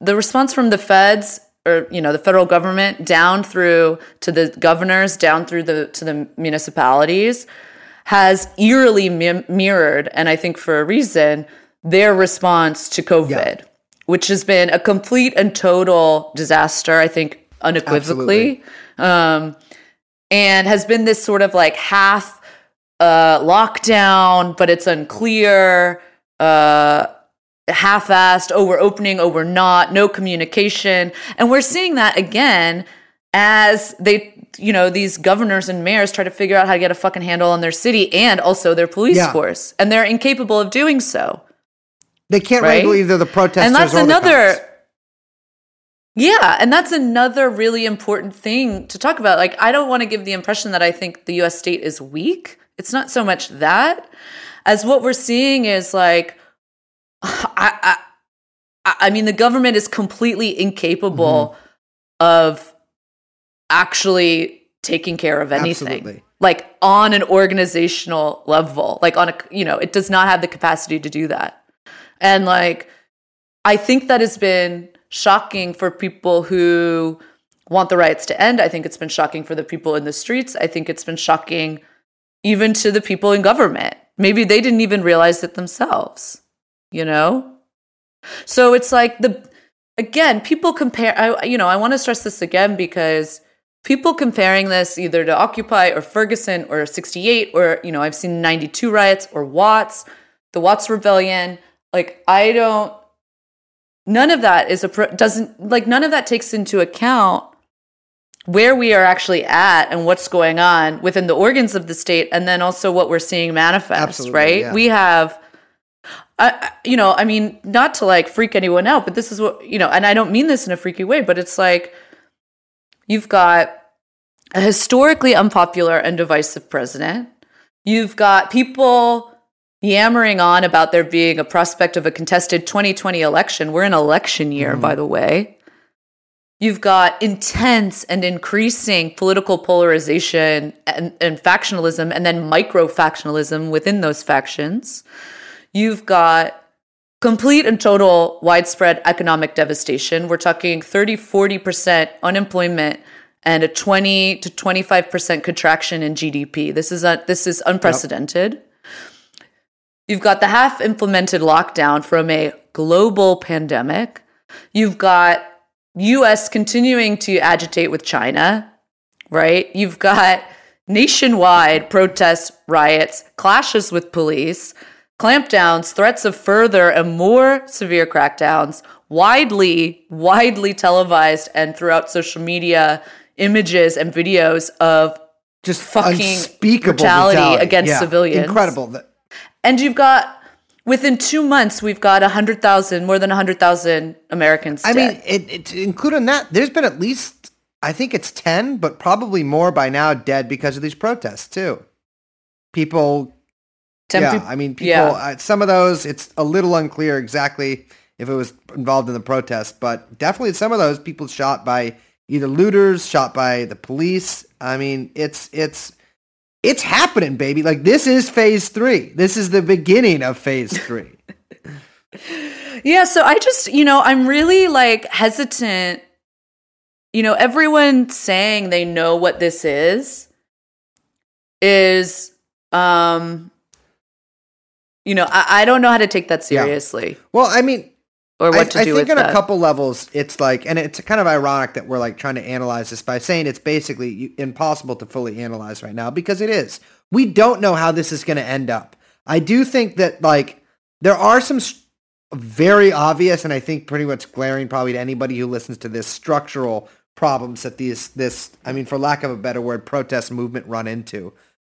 the response from the feds or you know the federal government down through to the governors down through the to the municipalities has eerily mi- mirrored and i think for a reason their response to covid which has been a complete and total disaster i think unequivocally. Um, and has been this sort of like half uh, lockdown but it's unclear uh, half-assed, over opening, over not, no communication. And we're seeing that again as they you know these governors and mayors try to figure out how to get a fucking handle on their city and also their police Yeah. force and they're incapable of doing so They can't Right? label either the protesters and that's another. Yeah and that's another really important thing to talk about. Like i don't want to give the impression that i think the us state is weak. It's not so much that. As what we're seeing is like i i I- mean the government is completely incapable Mm-hmm. of actually taking care of anything. Absolutely. like on an organizational level like on a you know it does not have the capacity to do that. And like i think that has been shocking for people who want the riots to end. I think it's been shocking for the people in the streets. I think it's been shocking even to the people in government. Maybe they didn't even realize it themselves you know? So it's like the again people compare i you know i want to stress this again because people comparing this either to occupy or ferguson or 68 or you know i've seen 92 riots or watts the watts rebellion. Like i don't none of that is a pro- doesn't like none of that takes into account where we are actually at and what's going on within the organs of the state and then also what we're seeing manifest Absolutely, right yeah. we have I- you know i mean not to like freak anyone out but this is what you know and i don't mean this in a freaky way but it's like you've got a historically unpopular and divisive president you've got people yammering on about there being a prospect of a contested 2020 election we're in election year mm-hmm. by the way You've got intense and increasing political polarization and, and factionalism, and then micro factionalism within those factions. You've got complete and total widespread economic devastation. We're talking 30, 40% unemployment and a 20 to 25% contraction in GDP. This is, a, this is unprecedented. You've got the half implemented lockdown from a global pandemic. You've got US continuing to agitate with China, right? You've got nationwide protests, riots, clashes with police, clampdowns, threats of further and more severe crackdowns, widely, widely televised and throughout social media images and videos of just fucking unspeakable brutality against Yeah, civilians. Incredible. And you've got within two months we've got 100000 more than 100000 americans I dead. mean, it, it, including that, there's been at least, I think it's 10, but probably more by now dead because of these protests, too. People, yeah, I mean, people, yeah. uh, some of those, it's a little unclear exactly if it was involved in the protest, but definitely some of those people shot by either looters, shot by the police. I mean, it's, it's, it's happening, baby. Like, this is phase three. This is the beginning of phase three. Yeah, so I just, you know, I'm really like hesitant. You know, everyone saying they know what this is is um you know, I, I don't know how to take that Yeah. seriously well, I mean, or what I, to I do think with on that. a couple levels, it's like, and it's kind of ironic that we're like trying to analyze this by saying it's basically impossible to fully analyze right now because it is. We don't know how this is going to end up. I do think that like there are some s- very obvious, and I think pretty much glaring probably to anybody who listens to this structural problems that these this I mean for lack of a better word protest movement run into.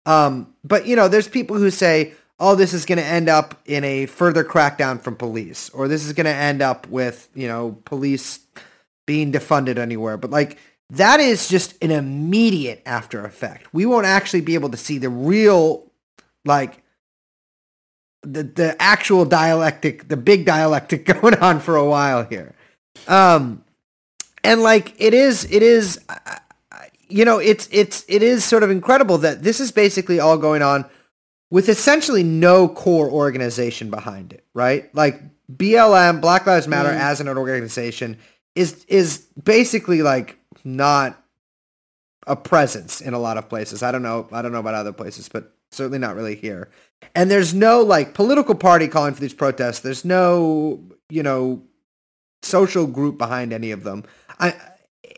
Um, but you know, there's people who say, "Oh, this is going to end up in a further crackdown from police, or this is going to end up with you know police being defunded anywhere." But like that is just an immediate after effect. We won't actually be able to see the real, like the the actual dialectic, the big dialectic going on for a while here. Um, and like it is, it is you know, it's it's it is sort of incredible that this is basically all going on with essentially no core organization behind it, right? Like BLM, Black Lives Matter mm. as an organization is is basically like not a presence in a lot of places. I don't know. I don't know about other places, but certainly not really here. And there's no like political party calling for these protests. There's no, you know, social group behind any of them. I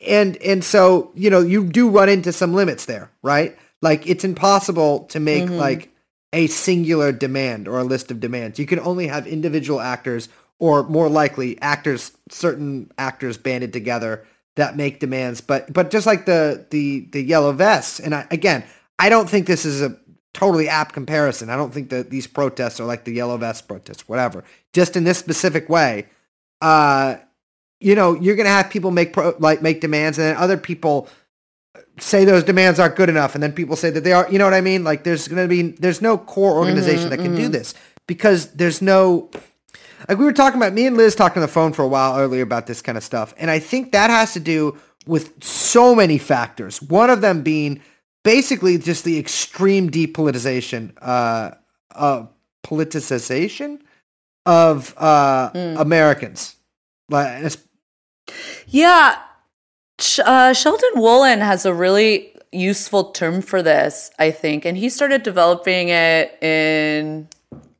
and and so, you know, you do run into some limits there, right? Like it's impossible to make mm-hmm. like a singular demand or a list of demands. You can only have individual actors or more likely actors certain actors banded together that make demands. But but just like the the the yellow vests, and I, again, I don't think this is a totally apt comparison. I don't think that these protests are like the yellow vest protests, whatever. Just in this specific way, uh, you know, you're gonna have people make pro, like make demands, and then other people say those demands aren't good enough, and then people say that they are. You know what I mean? Like there's gonna be there's no core organization that can do this because there's no like we were talking about me and Liz talking on the phone for a while earlier about this kind of stuff. And I think that has to do with so many factors. One of them being basically just the extreme depolitization, uh, uh, politicization of uh, Americans. Like, Yeah. Uh, Sheldon Wolin has a really useful term for this, I think. And he started developing it in,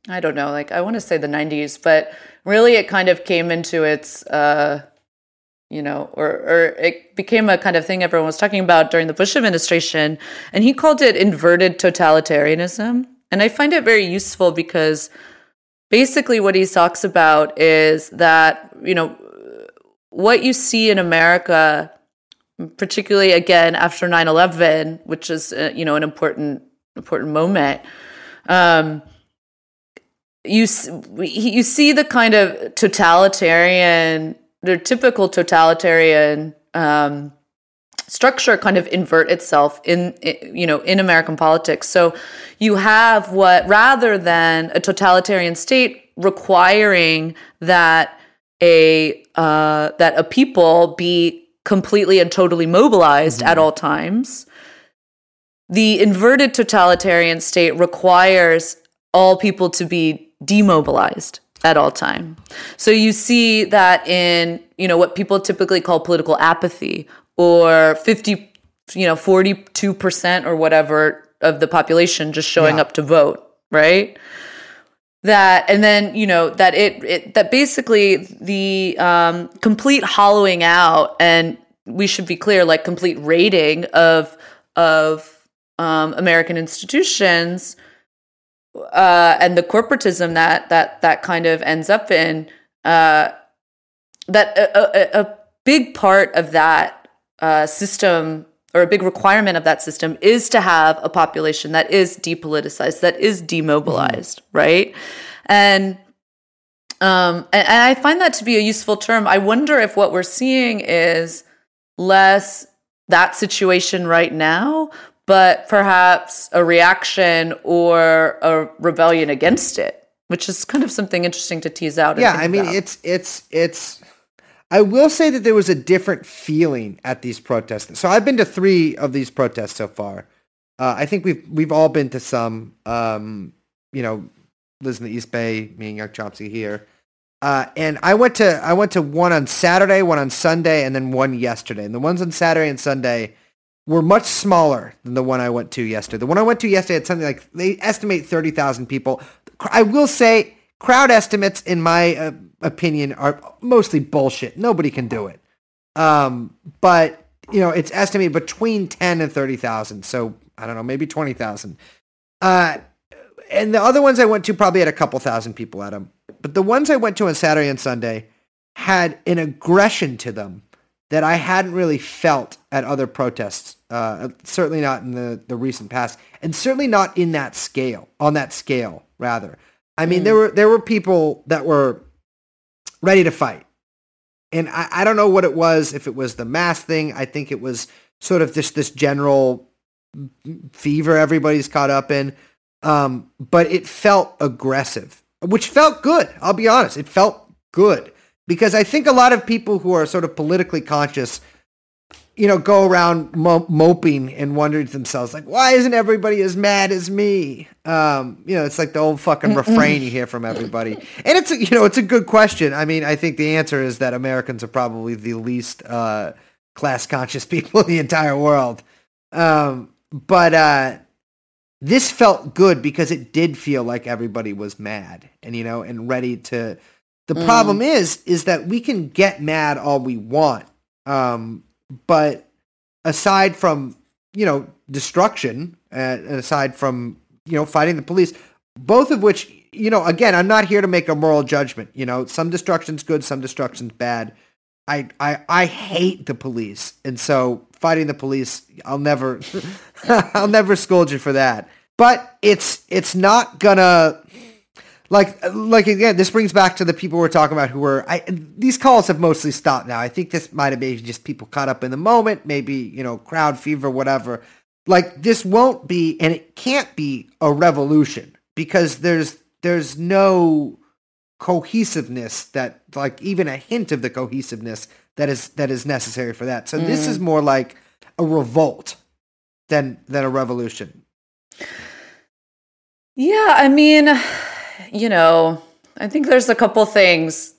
I don't know, like I want to say the 90s, but really it kind of came into its, uh, you know, or, or it became a kind of thing everyone was talking about during the Bush administration. And he called it inverted totalitarianism. And I find it very useful because basically what he talks about is that, you know, what you see in America, particularly again after 9/11, which is uh, you know an important important moment, um, you you see the kind of totalitarian, the typical totalitarian um, structure kind of invert itself in i- you know in American politics. So you have what rather than a totalitarian state requiring that a uh, that a people be completely and totally mobilized at mm-hmm. all times. The inverted totalitarian state requires all people to be demobilized at all time. So you see that in, you know, what people typically call political apathy or 50, you know, 42% or whatever of the population just showing Yeah. up to vote, right? That and then you know that it, it that basically the um, complete hollowing out and we should be clear like complete raiding of of um, American institutions uh, and the corporatism that that that kind of ends up in uh, that a, a, a big part of that uh, system or a big requirement of that system is to have a population that is depoliticized, that is demobilized, right? And um, and, and I find that to be a useful term. I wonder if what we're seeing is less that situation right now, but perhaps a reaction or a rebellion against it, which is kind of something interesting to tease out. yeah, I mean, about. it's it's it's. I will say that there was a different feeling at these protests. So I've been to three of these protests so far. Uh, I think we've we've all been to some. Um, you know, Liz in the East Bay, me and Young Chomsky here. Uh, and I went to I went to one on Saturday, one on Sunday, and then one yesterday. And the ones on Saturday and Sunday were much smaller than the one I went to yesterday. The one I went to yesterday had something like they estimate thirty thousand people. I will say crowd estimates, in my uh, opinion, are mostly bullshit. Nobody can do it. Um, but you know, it's estimated between ten and thirty thousand. So I don't know, maybe twenty thousand. Uh, and the other ones I went to probably had a couple thousand people at them. But the ones I went to on Saturday and Sunday had an aggression to them that I hadn't really felt at other protests. Uh, certainly not in the, the recent past, and certainly not in that scale. On that scale, rather. I mean, there were there were people that were ready to fight, and I, I don't know what it was. If it was the mass thing, I think it was sort of just this general fever everybody's caught up in. Um, but it felt aggressive, which felt good. I'll be honest, it felt good because I think a lot of people who are sort of politically conscious you know, go around mo- moping and wondering to themselves, like, why isn't everybody as mad as me? Um, you know, it's like the old fucking refrain you hear from everybody. And it's, a, you know, it's a good question. I mean, I think the answer is that Americans are probably the least uh, class conscious people in the entire world. Um, but uh, this felt good because it did feel like everybody was mad and, you know, and ready to. The problem is, is that we can get mad all we want. Um, but aside from you know destruction uh, and aside from you know fighting the police both of which you know again i'm not here to make a moral judgment you know. Some destruction's good some destruction's bad. I i i hate the police. And so fighting the police i'll never i'll never scold you for that. But it's it's not gonna like like again this brings back to the people we're talking about who were I, these calls have mostly stopped now. I think this might have been just people caught up in the moment maybe you know crowd fever whatever. Like this won't be and it can't be a revolution because there's there's no cohesiveness that like even a hint of the cohesiveness that is that is necessary for that. So this is mm-hmm. more like a revolt than than a revolution. Yeah, I mean, you know, I think there's a couple things.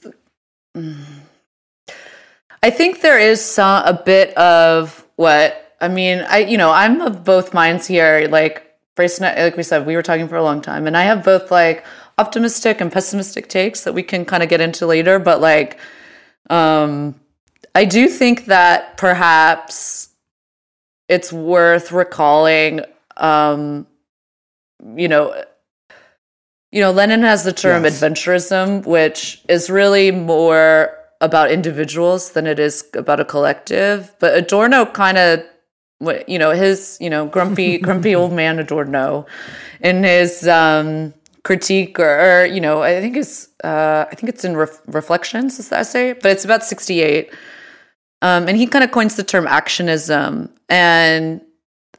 I think there is some a bit of what I mean. I you know I'm of both minds here. Like Bryce, like we said, we were talking for a long time, and I have both like optimistic and pessimistic takes that we can kind of get into later. But like, um, I do think that perhaps it's worth recalling. Um, you know, you know, Lenin has the term Yes. adventurism, which is really more about individuals than it is about a collective. But Adorno kind of, you know, his, you know, grumpy, grumpy old man Adorno, in his um, critique, or, or you know, I think it's, uh, I think it's in Ref- Reflections, is the essay, but it's about sixty-eight. Um, and he kind of coins the term actionism, and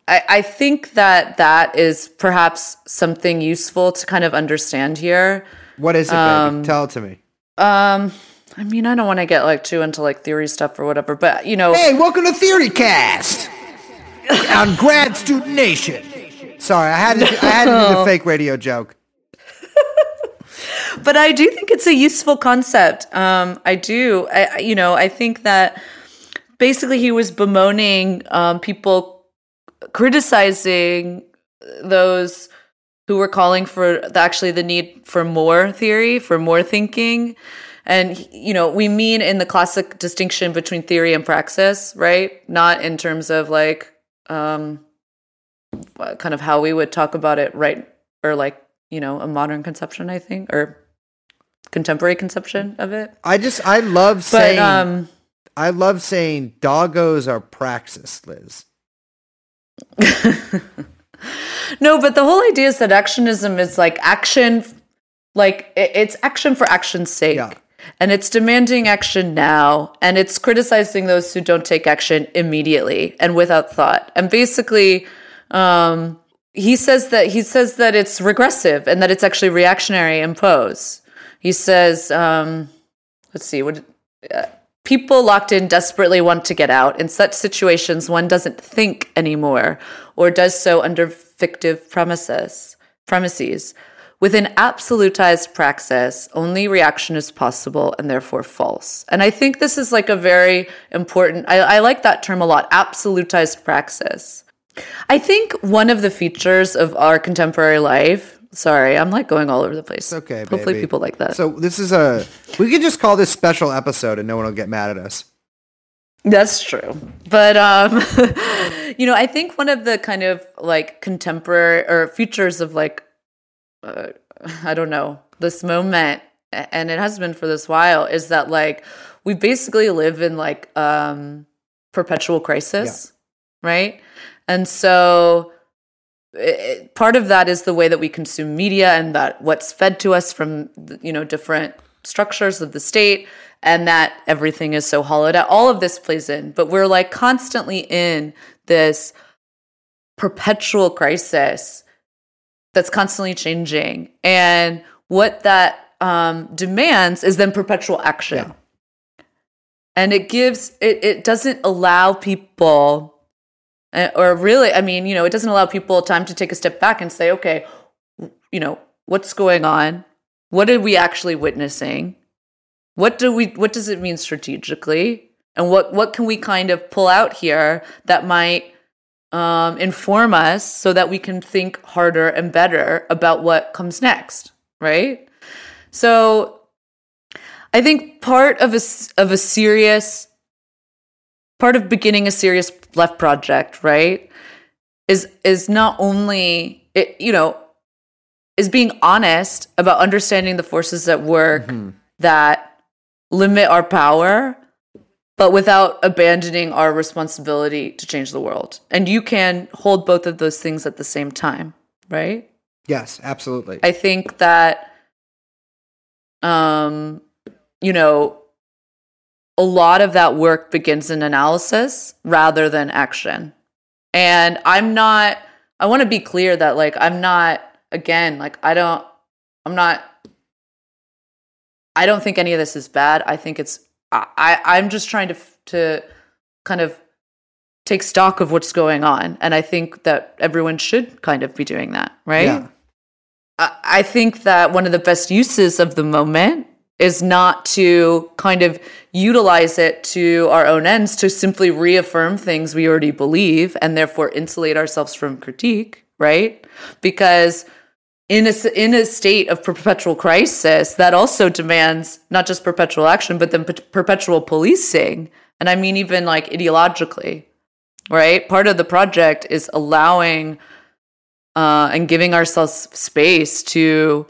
I, I think that that is perhaps something useful to kind of understand here. what is it? Um, tell it to me Um, I mean, I don't want to get like too into like theory stuff or whatever, but you know, Hey, welcome to Theory Cast on Grad Student Nation. Sorry, I had to, I had to do the fake radio joke. but I do think it's a useful concept. Um, I do. I, I- you know, I think that basically he was bemoaning um, people criticizing those who were calling for the, actually the need for more theory, for more thinking. And, you know, we mean in the classic distinction between theory and praxis, right? Not in terms of like, um, kind of how we would talk about it, right? Or like, you know, a modern conception, I think, or contemporary conception of it. I just I love But, saying um, I love saying doggos are praxis, Liz. No, but the whole idea is that actionism is like action, like it's action for action's sake. Yeah. And it's demanding action now, and it's criticizing those who don't take action immediately and without thought. And basically, um, he says that he says that it's regressive and that it's actually reactionary in pose. He says, um, let's see, what uh, people locked in desperately want to get out. In such situations, one doesn't think anymore, or does so under fictive premises. Premises. With an absolutized praxis, only reaction is possible and therefore false. And I think this is like a very important, I, I like that term a lot absolutized praxis. I think one of the features of our contemporary life, sorry, I'm like going all over the place. It's okay, Hopefully baby. people like that. So this is a we could just call this special episode and no one will get mad at us. That's true. But um you know, I think one of the kind of like contemporary or features of like uh, I don't know, this moment and it has been for this while is that like we basically live in like um perpetual crisis, right? And so it, part of that is the way that we consume media and that what's fed to us from you know different structures of the state and that everything is so hollowed out. All of this plays in but we're like constantly in this perpetual crisis that's constantly changing. And what that um, demands is then perpetual action. Yeah. and it gives it, it doesn't allow people or really i mean you know it doesn't allow people time to take a step back and say okay you know what's going on? What are we actually witnessing? What do we what does it mean strategically? And what what can we kind of pull out here that might um, inform us so that we can think harder and better about what comes next right? So i think part of a of a serious part of beginning a serious left project right is is not only it, you know is being honest about understanding the forces at work that limit our power but without abandoning our responsibility to change the world. And you can hold both of those things at the same time right? Yes, absolutely. I think that, um, you know, a lot of that work begins in analysis rather than action. And I'm not, I want to be clear that, like, I'm not, again, like, I don't, I'm not, I don't think any of this is bad. I think it's, I, I'm just trying to, to kind of take stock of what's going on. And I think that everyone should kind of be doing that, right? Yeah. I I think that one of the best uses of the moment is not to kind of utilize it to our own ends to simply reaffirm things we already believe and therefore insulate ourselves from critique, right? Because in a, in a state of perpetual crisis, that also demands not just perpetual action, but then per- perpetual policing. And I mean, even like ideologically, right? Part of the project is allowing uh, and giving ourselves space to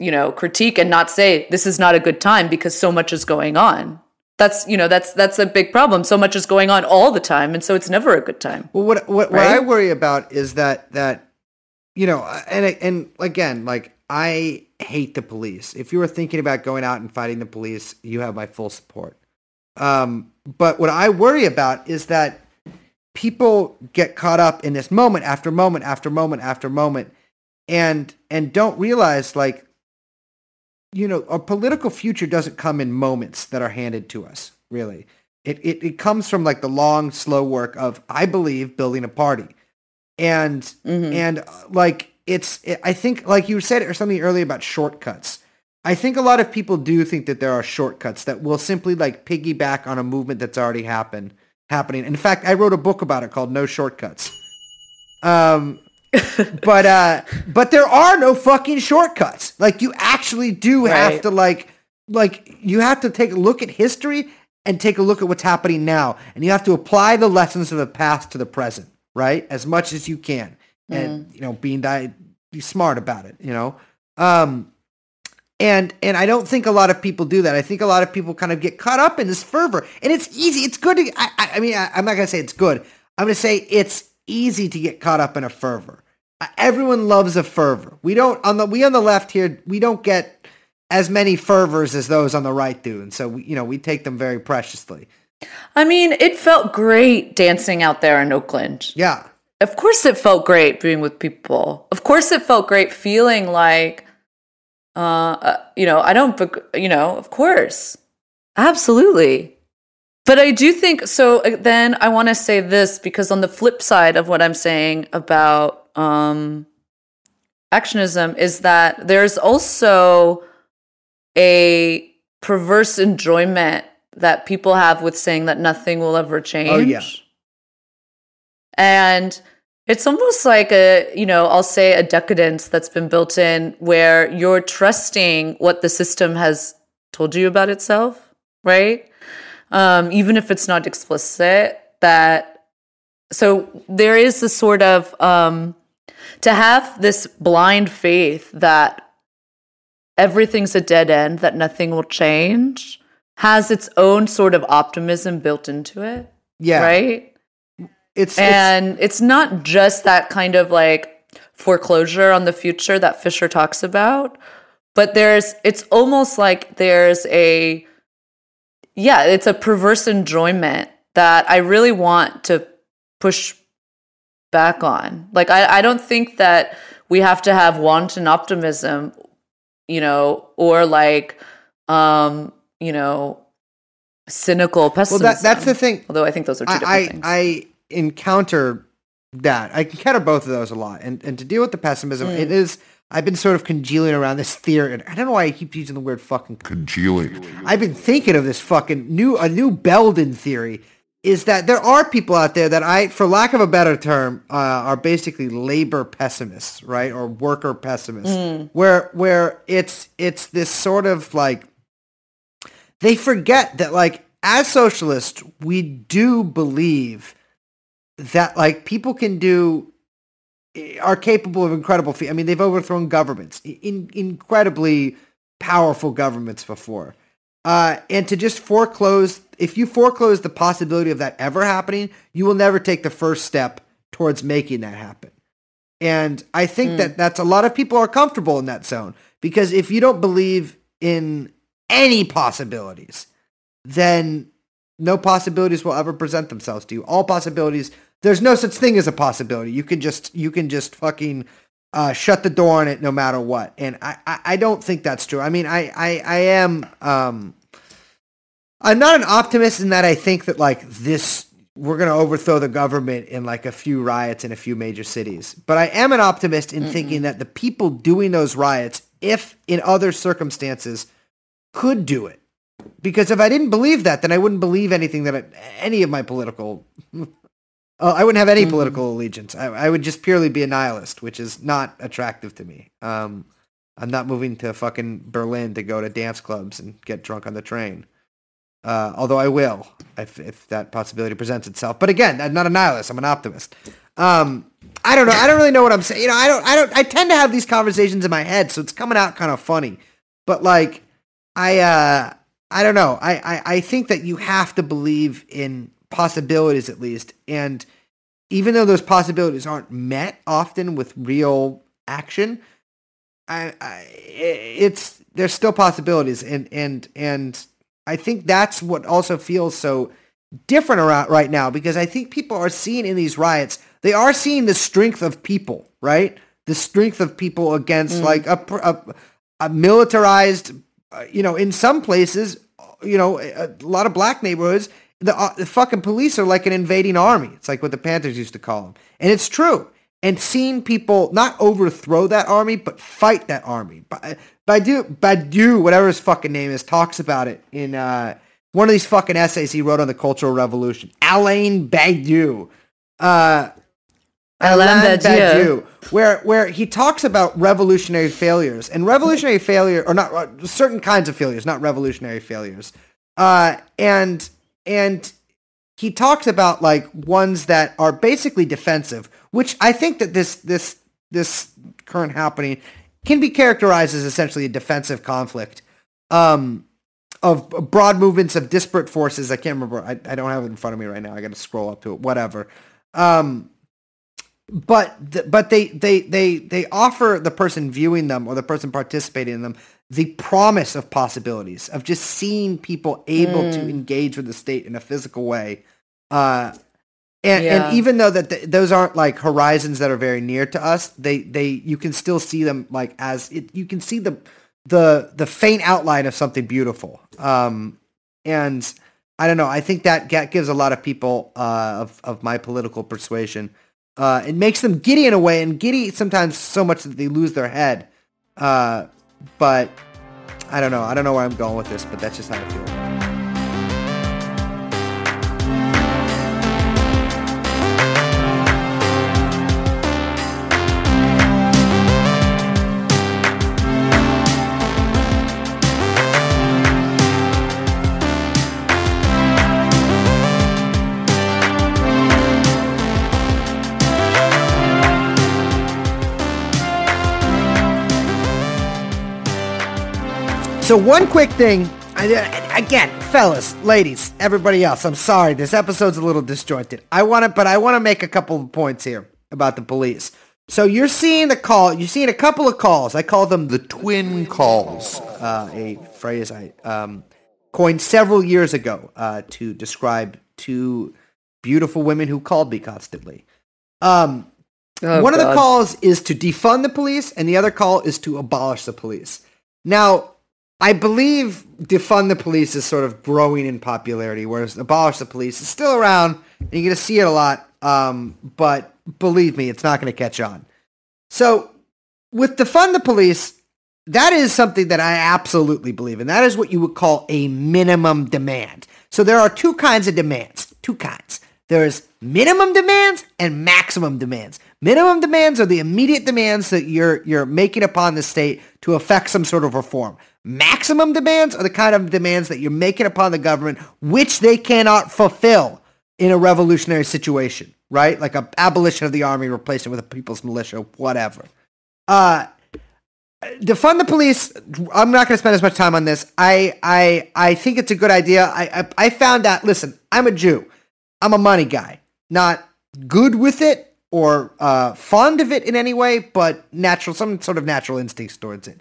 you know critique and not say this is not a good time because so much is going on that's you know that's that's a big problem so much is going on all the time and so it's never a good time Well, what what, what I worry about is that that you know, and and again, like I hate the police. If you were thinking about going out and fighting the police, you have my full support. Um, but what I worry about is that people get caught up in this moment after moment after moment after moment, and and don't realize like you know our political future doesn't come in moments that are handed to us. Really, it it, it comes from like the long, slow work of I believe building a party, and Mhm. and uh, like it's it, I think like you said or something earlier about shortcuts. I think a lot of people do think that there are shortcuts that will simply like piggyback on a movement that's already happened happening. In fact, I wrote a book about it called No Shortcuts. Um, but uh, but there are no fucking shortcuts. Like you actually do have Right. to like like you have to take a look at history and take a look at what's happening now, and you have to apply the lessons of the past to the present, right? As much as you can, and you know, being di- be smart about it, you know. Um, and and I don't think a lot of people do that. I think a lot of people kind of get caught up in this fervor, and it's easy. It's good to. I, I- I mean, I, I'm not gonna say it's good. I'm gonna say it's easy to get caught up in a fervor. Uh, Everyone loves a fervor. We don't on the we on the left here. We don't get as many fervors as those on the right do, and so we, you know we take them very preciously. i mean it felt great dancing out there in oakland Yeah, of course it felt great being with people of course it felt great feeling like uh, uh you know i don't you know of course absolutely but i do think so uh, then i want to say this because on the flip side of what i'm saying about um actionism is that there's also a perverse enjoyment that people have with saying that nothing will ever change Oh, yeah. and it's almost like a, you know, I'll say a decadence that's been built in where you're trusting what the system has told you about itself, right? Um, even if it's not explicit, that so there is this sort of um, to have this blind faith that everything's a dead end, that nothing will change, has its own sort of optimism built into it, yeah. right? It's, it's and it's not just that kind of like foreclosure on the future that Fisher talks about, but there's it's almost like there's a yeah, it's a perverse enjoyment that I really want to push back on. Like I, I don't think that we have to have wanton optimism, you know, or like um you know, cynical Well, pessimism. that that's the thing. Although I think those are two different I, things. I I encounter that. I encounter both of those a lot, and and to deal with the pessimism, Mm. it is. I've been sort of congealing around this theory. and I don't know why I keep using the word fucking. Congealing. I've been thinking of this fucking new a new Belden theory. Is that there are people out there that I, for lack of a better term, uh, are basically labor pessimists, right, or worker pessimists, Mm. where where it's it's this sort of like they forget that like as socialists we do believe that like people can do are capable of incredible fe- i mean they've overthrown governments in, incredibly powerful governments before. Uh, and to just foreclose if you foreclose the possibility of that ever happening you will never take the first step towards making that happen. And i think that that's a lot of people are comfortable in that zone because if you don't believe in any possibilities then no possibilities will ever present themselves to you. All possibilities, there's no such thing as a possibility. You can just you can just fucking uh, shut the door on it no matter what. And I, I, I don't think that's true. I mean, I, I, I am um, I'm not an optimist in that I think that like this we're gonna overthrow the government in like a few riots in a few major cities. But I am an optimist in thinking that the people doing those riots, if in other circumstances, could do it because if I didn't believe that, then I wouldn't believe anything that I, any of my political. Uh, I wouldn't have any political allegiance. I, I would just purely be a nihilist, which is not attractive to me. Um, I'm not moving to fucking Berlin to go to dance clubs and get drunk on the train. Uh, although I will, if, if that possibility presents itself. But again, I'm not a nihilist. I'm an optimist. Um, I don't know. I don't really know what I'm saying. You know, I don't. I don't. I tend to have these conversations in my head, so it's coming out kind of funny. But like, I uh I don't know. I, I, I think that you have to believe in possibilities at least. And even though those possibilities aren't met often with real action, I, I it's there's still possibilities and and and I think that's what also feels so different around right now because I think people are seeing in these riots they are seeing the strength of people, right? The strength of people against like a, pr- a a militarized uh, you know, in some places, you know, a, a lot of black neighborhoods, the, uh, the fucking police are like an invading army. It's like what the Panthers used to call them. And it's true. And seeing people not overthrow that army, but fight that army. Ba- Badu, Badu, whatever his fucking name is, talks about it in uh, one of these fucking essays he wrote on the Cultural Revolution. Alain Badu. Uh, Alain. Badiou, where where he talks about revolutionary failures and revolutionary failure or not uh, certain kinds of failures, not revolutionary failures. Uh, and and he talks about like ones that are basically defensive, which I think that this this this current happening can be characterized as essentially a defensive conflict. Um, of broad movements of disparate forces. I can't remember. I, I don't have it in front of me right now. I got to scroll up to it. Whatever. Um, but th- but they they they they offer the person viewing them or the person participating in them the promise of possibilities of just seeing people able to engage with the state in a physical way. Uh and, Yeah. and even though that th- those aren't like horizons that are very near to us they they you can still see them like as it, you can see the the the faint outline of something beautiful. Um and i don't know i think that that gives a lot of people uh of of my political persuasion uh, it makes them giddy in a way, and giddy sometimes so much that they lose their head. Uh, but I don't know. I don't know where I'm going with this, but that's just how I feel. So one quick thing, I- again, fellas, ladies, everybody else. I'm sorry, this episode's a little disjointed. I want to, but I want to make a couple of points here about the police. So you're seeing the call. You're seeing a couple of calls. I call them the twin calls. Uh, a phrase I um, coined several years ago uh, to describe two beautiful women who called me constantly. Um, Oh, one of the calls is to defund the police, and the other call is to abolish the police. Now, I believe defund the police is sort of growing in popularity, whereas abolish the police is still around, and you're going to see it a lot. Um, but believe me, it's not going to catch on. So with defund the police, that is something that I absolutely believe in. That is what you would call a minimum demand. So there are two kinds of demands. Two kinds. There's minimum demands and maximum demands. Minimum demands are the immediate demands that you're you're making upon the state to affect some sort of reform. Maximum demands are the kind of demands that you're making upon the government which they cannot fulfill in a revolutionary situation, right? Like a abolition of the army, replace it with a people's militia, whatever. Uh, defund the police. I'm not going to spend as much time on this. I I I think it's a good idea. I, I I found out. Listen, I'm a Jew. I'm a money guy. Not good with it or uh, fond of it in any way, but natural, some sort of natural instincts towards it.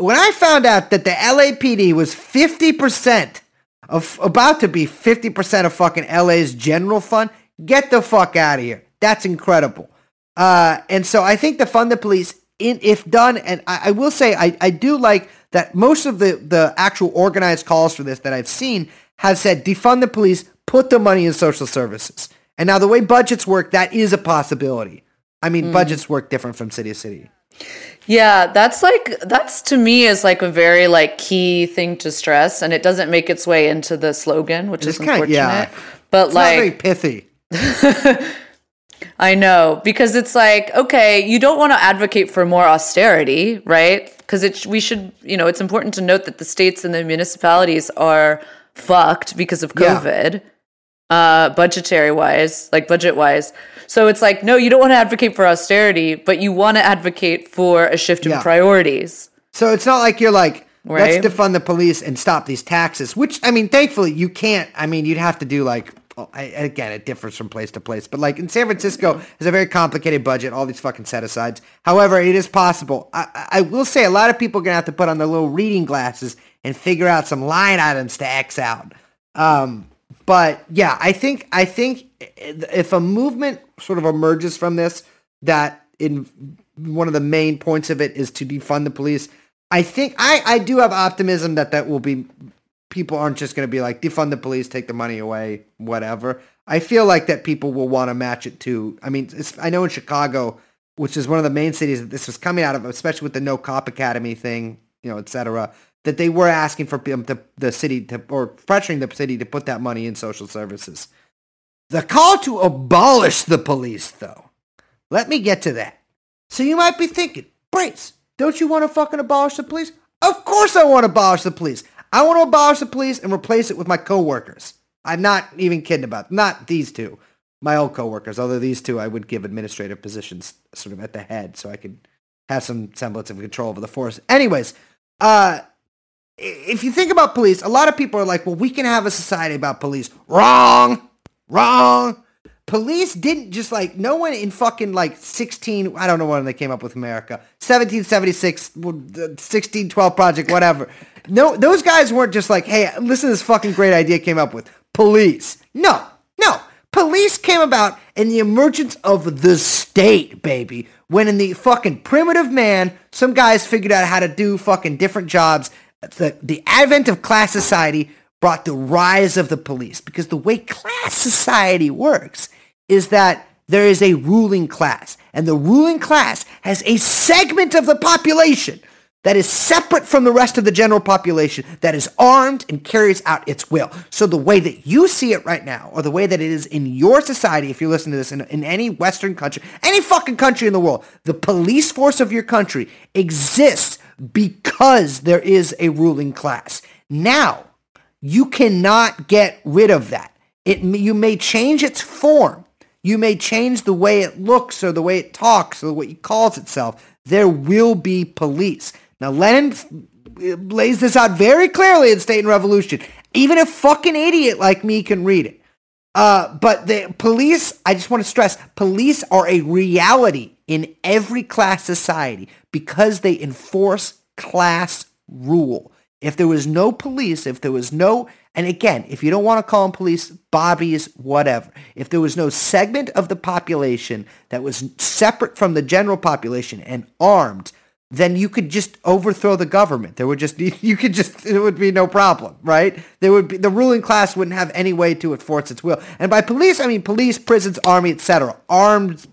When I found out that the LAPD was 50% of about to be 50% of fucking LA's general fund, get the fuck out of here. That's incredible. Uh, and so I think the fund the police, in, if done, and I, I will say I, I do like that most of the, the actual organized calls for this that I've seen have said defund the police, put the money in social services. And now the way budgets work, that is a possibility. I mean, budgets work different from city to city. Yeah, that's like that's to me is like a very like key thing to stress, and it doesn't make its way into the slogan, which is It's kinda- unfortunate. yeah. But It's not very like, pithy. I know because it's like okay, you don't want to advocate for more austerity, right? Because it we should you know it's important to note that the states and the municipalities are fucked because of Yeah. COVID, uh, budgetary wise, like budget wise. So it's like no, you don't want to advocate for austerity, but you want to advocate for a shift in Yeah. priorities. So it's not like you're like, Right. let's defund the police and stop these taxes, which, I mean, thankfully you can't. I mean, you'd have to do like, I, again, it differs from place to place, but like in San Francisco, has a very complicated budget, all these fucking set asides. However, it is possible. I, I I will say a lot of people are going to have to put on their little reading glasses and figure out some line items to X out. Um, but yeah, I think I think if a movement sort of emerges from this, that in one of the main points of it is to defund the police. I think I I do have optimism that that will be people aren't just going to be like defund the police, take the money away, whatever. I feel like that people will want to match it too. I mean, I know in Chicago, which is one of the main cities that this was coming out of, especially with the No Cop Academy thing, you know, et cetera, that they were asking for them to, the city to, or pressuring the city to put that money in social services. The call to abolish the police, though. Let me get to that. So you might be thinking, Brace, don't you want to fucking abolish the police? Of course I want to abolish the police. I want to abolish the police and replace it with my coworkers. I'm not even kidding about not these two, my old coworkers. Although these two I would give administrative positions sort of at the head so I could have some semblance of control over the force. Anyways, uh, if you think about police, a lot of people are like, well, we can have a society about police. Wrong. Wrong. Police didn't just like, no one in fucking like 16, I don't know when they came up with America, 1776, 1612 project, whatever. No, those guys weren't just like, hey, listen to this fucking great idea came up with. Police. No, no. Police came about in the emergence of the state, baby. When in the fucking primitive man, some guys figured out how to do fucking different jobs. The, the advent of class society brought the rise of the police because the way class society works is that there is a ruling class and the ruling class has a segment of the population that is separate from the rest of the general population that is armed and carries out its will. So the way that you see it right now, or the way that it is in your society, if you listen to this in, in any Western country, any fucking country in the world, the police force of your country exists because there is a ruling class. Now, you cannot get rid of that. It, you may change its form. You may change the way it looks or the way it talks or what it calls itself. There will be police. Now, Lenin lays this out very clearly in State and Revolution. Even a fucking idiot like me can read it. Uh, but the police, I just want to stress, police are a reality in every class society because they enforce class rule. If there was no police, if there was no, and again, if you don't want to call them police, bobbies, whatever, if there was no segment of the population that was separate from the general population and armed, then you could just overthrow the government. There would just you could just it would be no problem, right? There would be the ruling class wouldn't have any way to enforce its will. And by police, I mean police, prisons, army, etc. Armed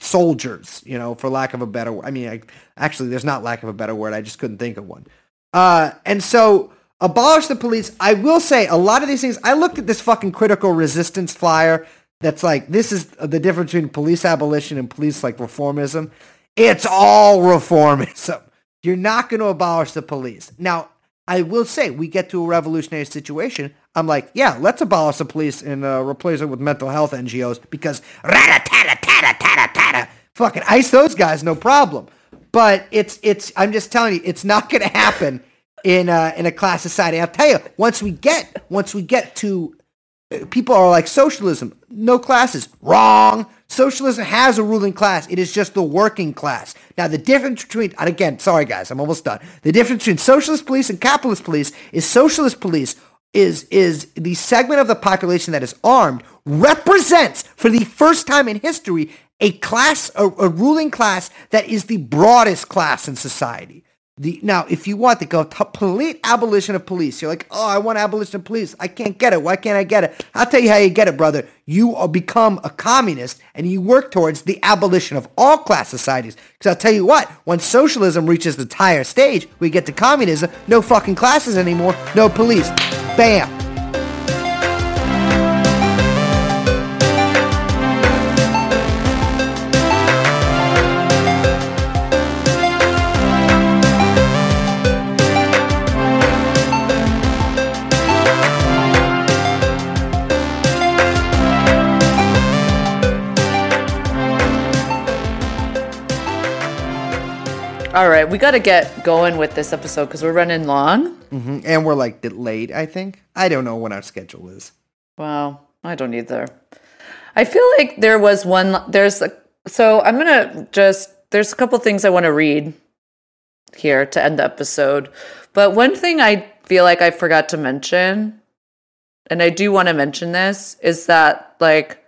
soldiers, you know, for lack of a better word. I mean, I, actually, there's not lack of a better word. I just couldn't think of one. Uh, and so abolish the police. I will say a lot of these things. I looked at this fucking critical resistance flyer. That's like this is the difference between police abolition and police like reformism. It's all reformism. You're not going to abolish the police. Now, I will say we get to a revolutionary situation. I'm like, yeah, let's abolish the police and uh, replace it with mental health NGOs because fucking ice those guys, no problem. But it's it's I'm just telling you, it's not going to happen in a, in a class society. I'll tell you, once we get once we get to people are like socialism, no classes. Wrong. Socialism has a ruling class. It is just the working class. Now, the difference between, and again, sorry guys, I'm almost done. The difference between socialist police and capitalist police is socialist police is, is the segment of the population that is armed represents for the first time in history a class, a, a ruling class that is the broadest class in society. The, now, if you want to go complete abolition of police, you're like, oh, I want abolition of police. I can't get it. Why can't I get it? I'll tell you how you get it, brother. You become a communist and you work towards the abolition of all class societies. Because I'll tell you what, when socialism reaches the higher stage, we get to communism, no fucking classes anymore, no police. Bam. All right, we got to get going with this episode because we're running long. hmm And we're like delayed, I think. I don't know when our schedule is. Wow, I don't either. I feel like there was one. There's a, so I'm gonna just. There's a couple things I want to read here to end the episode, but one thing I feel like I forgot to mention, and I do want to mention this, is that like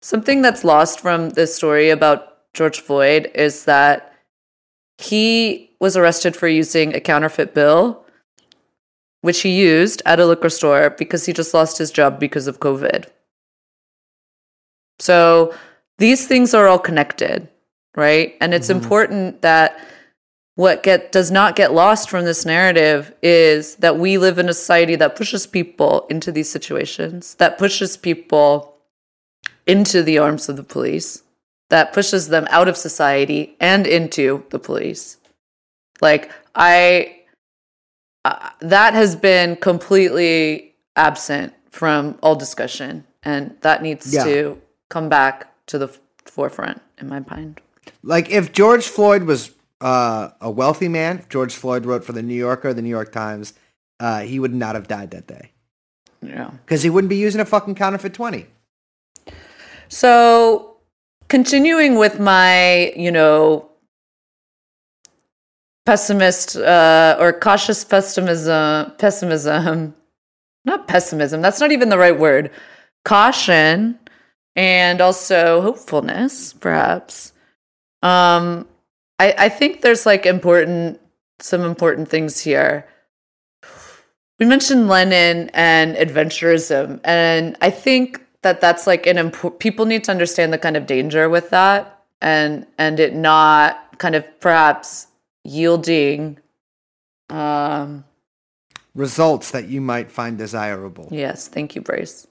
something that's lost from this story about George Floyd is that he was arrested for using a counterfeit bill which he used at a liquor store because he just lost his job because of COVID. So these things are all connected, right? And it's mm-hmm. important that what get does not get lost from this narrative is that we live in a society that pushes people into these situations, that pushes people into the arms of the police, that pushes them out of society and into the police. Like I uh, that has been completely absent from all discussion and that needs Yeah. to come back to the f- forefront in my mind Like if George Floyd was uh, a wealthy man, if George Floyd wrote for the New Yorker, the New York Times, uh, he would not have died that day yeah because he wouldn't be using a fucking counterfeit twenty. so continuing with my you know pessimist uh, or cautious pessimism pessimism not pessimism that's not even the right word caution and also hopefulness perhaps. Um i i think there's like important some important things here. We mentioned lenin and adventurism and i think that that's like an important people need to understand the kind of danger with that and and it not kind of perhaps yielding um Results that you might find desirable. Yes, thank you, Brace.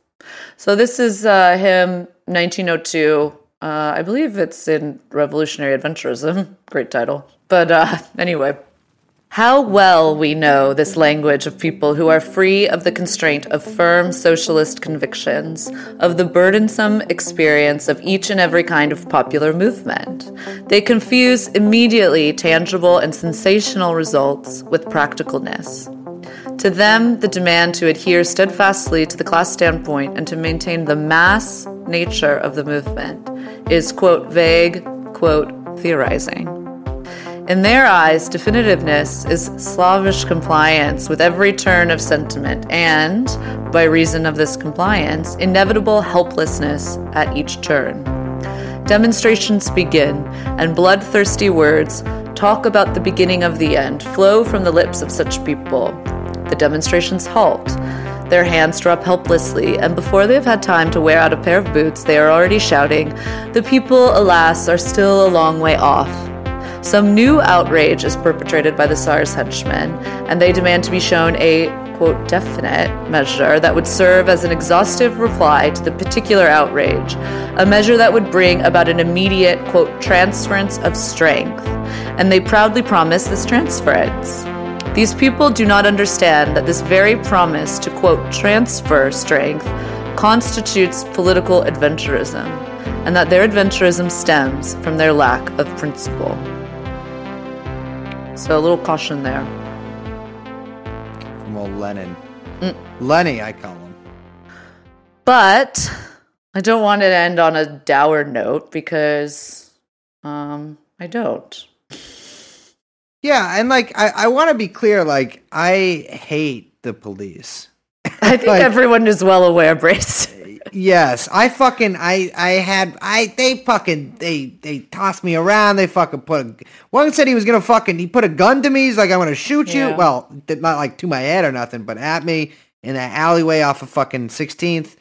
So this is uh, him, 1902. Uh, I believe it's in Revolutionary Adventurism. Great title. But uh, anyway, how well we know this language of people who are free of the constraint of firm socialist convictions, of the burdensome experience of each and every kind of popular movement. They confuse immediately tangible and sensational results with practicalness. To them, the demand to adhere steadfastly to the class standpoint and to maintain the mass nature of the movement is, quote, vague, quote, theorizing. In their eyes, definitiveness is slavish compliance with every turn of sentiment and, by reason of this compliance, inevitable helplessness at each turn. Demonstrations begin, and bloodthirsty words talk about the beginning of the end flow from the lips of such people. The demonstrations halt. Their hands drop helplessly, and before they have had time to wear out a pair of boots, they are already shouting, The people, alas, are still a long way off. Some new outrage is perpetrated by the tsar's henchmen, and they demand to be shown a quote definite measure that would serve as an exhaustive reply to the particular outrage, a measure that would bring about an immediate quote transference of strength. And they proudly promise this transference. These people do not understand that this very promise to, quote, transfer strength constitutes political adventurism, and that their adventurism stems from their lack of principle. So, a little caution there. From old Lenin. Lenny, I call him. But I don't want it to end on a dour note because um, I don't. Yeah, and like I, I want to be clear. Like I hate the police. I think Like- everyone is well aware, Brace. Yes, I fucking I I had I they fucking they they tossed me around. They fucking put a, one said he was gonna fucking he put a gun to me. He's like I'm gonna shoot you. Well, not like to my head or nothing, but at me in that alleyway off of fucking 16th.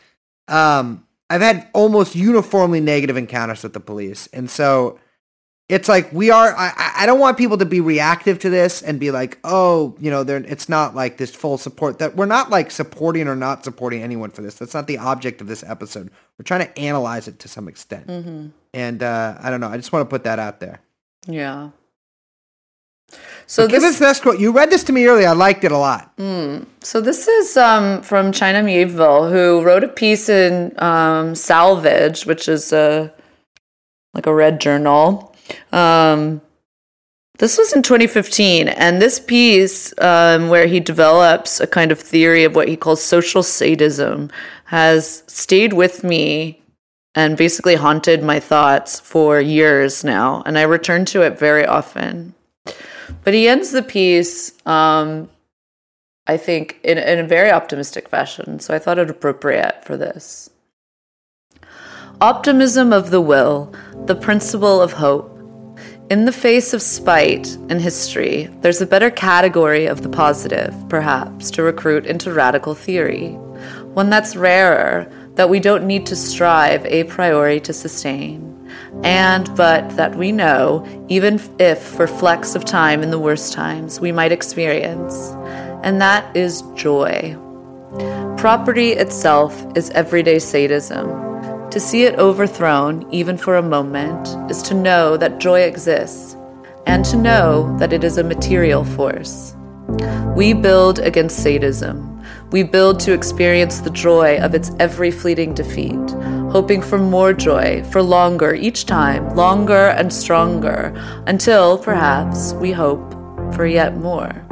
Um, I've had almost uniformly negative encounters with the police, and so it's like we are. I I- don't want people to be reactive to this and be like, oh, you know, they're. It's not like this full support that we're not like supporting or not supporting anyone for this. That's not the object of this episode. We're trying to analyze it to some extent, and uh, I don't know. I just want to put that out there. Yeah. So give this us this quote. You read this to me earlier. I liked it a lot. So this is um, from China Miéville, who wrote a piece in um, Salvage, which is a like a red journal. Um, this was in 2015, and this piece, um, where he develops a kind of theory of what he calls social sadism, has stayed with me and basically haunted my thoughts for years now, and I return to it very often. But he ends the piece um, I think, in, in a very optimistic fashion. So I thought it appropriate for this. Optimism of the will, the principle of hope. In the face of spite and history, there's a better category of the positive, perhaps, to recruit into radical theory. One that's rarer, that we don't need to strive a priori to sustain. And but that we know, even if for flecks of time in the worst times, we might experience. And that is joy. Property itself is everyday sadism. To see it overthrown, even for a moment, is to know that joy exists, and to know that it is a material force. We build against sadism. We build to experience the joy of its every fleeting defeat, hoping for more joy, for longer each time, longer and stronger, until, perhaps, we hope for yet more.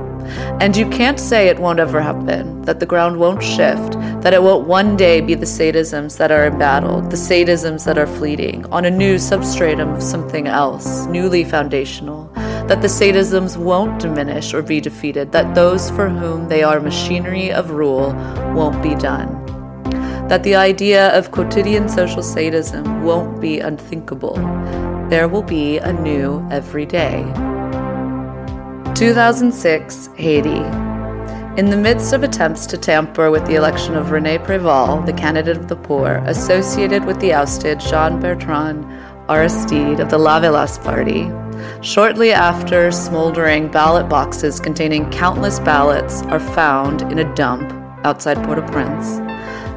And you can't say it won't ever happen, that the ground won't shift, that it won't one day be the sadisms that are embattled, the sadisms that are fleeting, on a new substratum of something else, newly foundational, that the sadisms won't diminish or be defeated, that those for whom they are machinery of rule won't be done. That the idea of quotidian social sadism won't be unthinkable. There will be a new every day. 2006, Haiti. In the midst of attempts to tamper with the election of Rene Preval, the candidate of the poor, associated with the ousted Jean Bertrand Aristide of the Lavalas party, shortly after smoldering ballot boxes containing countless ballots are found in a dump outside Port-au-Prince,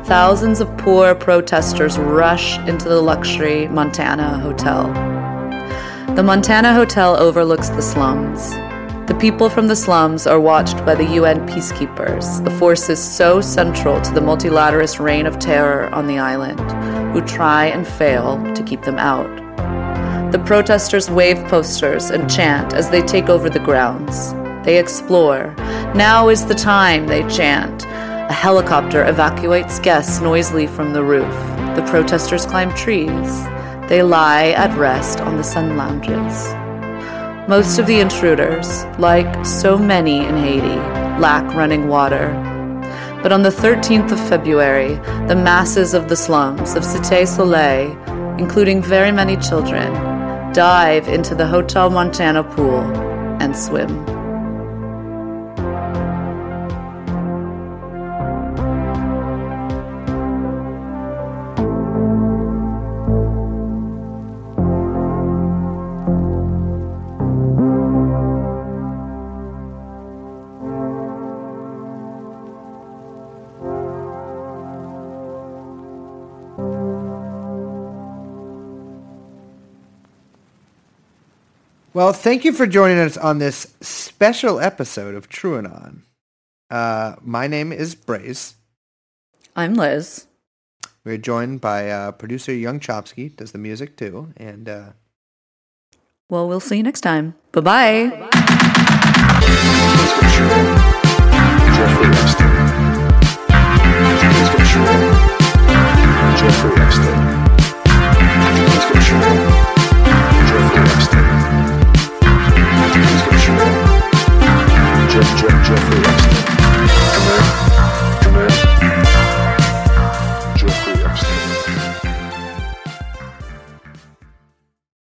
thousands of poor protesters rush into the luxury Montana Hotel. The Montana Hotel overlooks the slums. The people from the slums are watched by the UN peacekeepers, the forces so central to the multilateralist reign of terror on the island, who try and fail to keep them out. The protesters wave posters and chant as they take over the grounds. They explore. Now is the time, they chant. A helicopter evacuates guests noisily from the roof. The protesters climb trees. They lie at rest on the sun lounges. Most of the intruders, like so many in Haiti, lack running water. But on the 13th of February, the masses of the slums of Cité Soleil, including very many children, dive into the Hotel Montana pool and swim. Well, thank you for joining us on this special episode of TrueAnon. Uh, my name is Brace. I'm Liz. We're joined by uh, producer Young Chomsky, does the music too, and. Uh... Well, we'll see you next time. Bye bye. Jeffrey Epstein.